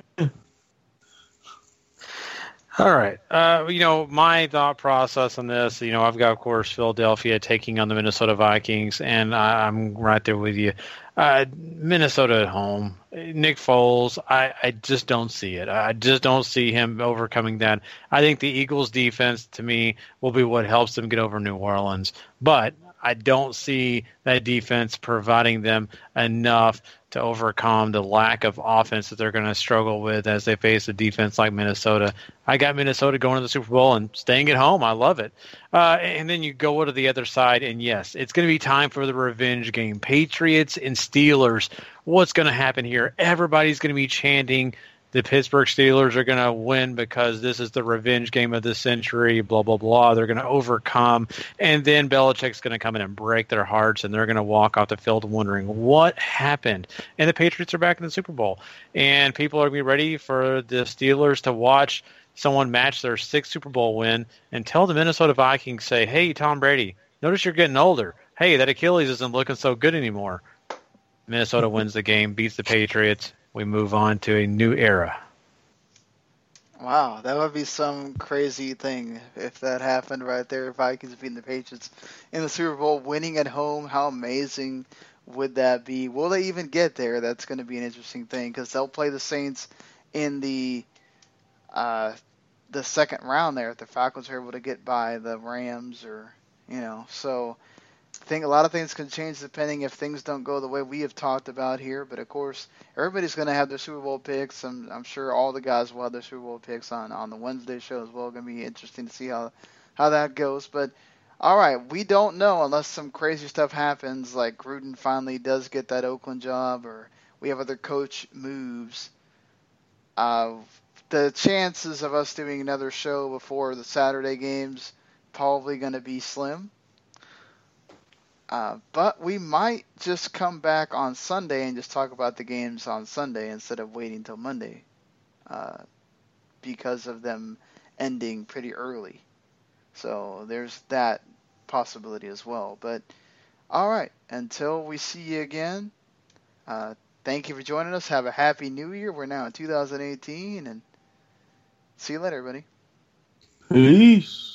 All right. Uh, you know, my thought process on this, you know, I've got, of course, Philadelphia taking on the Minnesota Vikings, and I, I'm right there with you. Uh, Minnesota at home. Nick Foles, I, I just don't see it. I just don't see him overcoming that. I think the Eagles' defense, to me, will be what helps them get over New Orleans. But I don't see that defense providing them enough to overcome the lack of offense that they're going to struggle with as they face a defense like Minnesota. I got Minnesota going to the Super Bowl and staying at home. I love it. Uh, and then you go to the other side, and yes, it's going to be time for the revenge game. Patriots and Steelers. What's going to happen here? Everybody's going to be chanting the Pittsburgh Steelers are going to win because this is the revenge game of the century, blah, blah, blah. They're going to overcome. And then Belichick's going to come in and break their hearts, and they're going to walk off the field wondering what happened. And the Patriots are back in the Super Bowl. And people are going to be ready for the Steelers to watch someone match their sixth Super Bowl win and tell the Minnesota Vikings, say, hey, Tom Brady, notice you're getting older. Hey, that Achilles isn't looking so good anymore. Minnesota wins the game, beats the Patriots. We move on to a new era. Wow, that would be some crazy thing if that happened right there. Vikings beating the Patriots in the Super Bowl, winning at home. How amazing would that be? Will they even get there? That's going to be an interesting thing because they'll play the Saints in the uh, the second round there. If the Falcons are able to get by the Rams, or you know, so think a lot of things can change depending if things don't go the way we have talked about here. But of course, everybody's going to have their Super Bowl picks. I'm, I'm sure all the guys will have their Super Bowl picks on, on the Wednesday show as well. Going to be interesting to see how how that goes. But all right, we don't know unless some crazy stuff happens, like Gruden finally does get that Oakland job, or we have other coach moves. Uh, the chances of us doing another show before the Saturday games probably going to be slim. Uh, but we might just come back on Sunday and just talk about the games on Sunday instead of waiting till Monday uh, because of them ending pretty early. So there's that possibility as well. But all right, until we see you again, uh, thank you for joining us. Have a happy new year. We're now in 2018, and see you later, everybody. peace.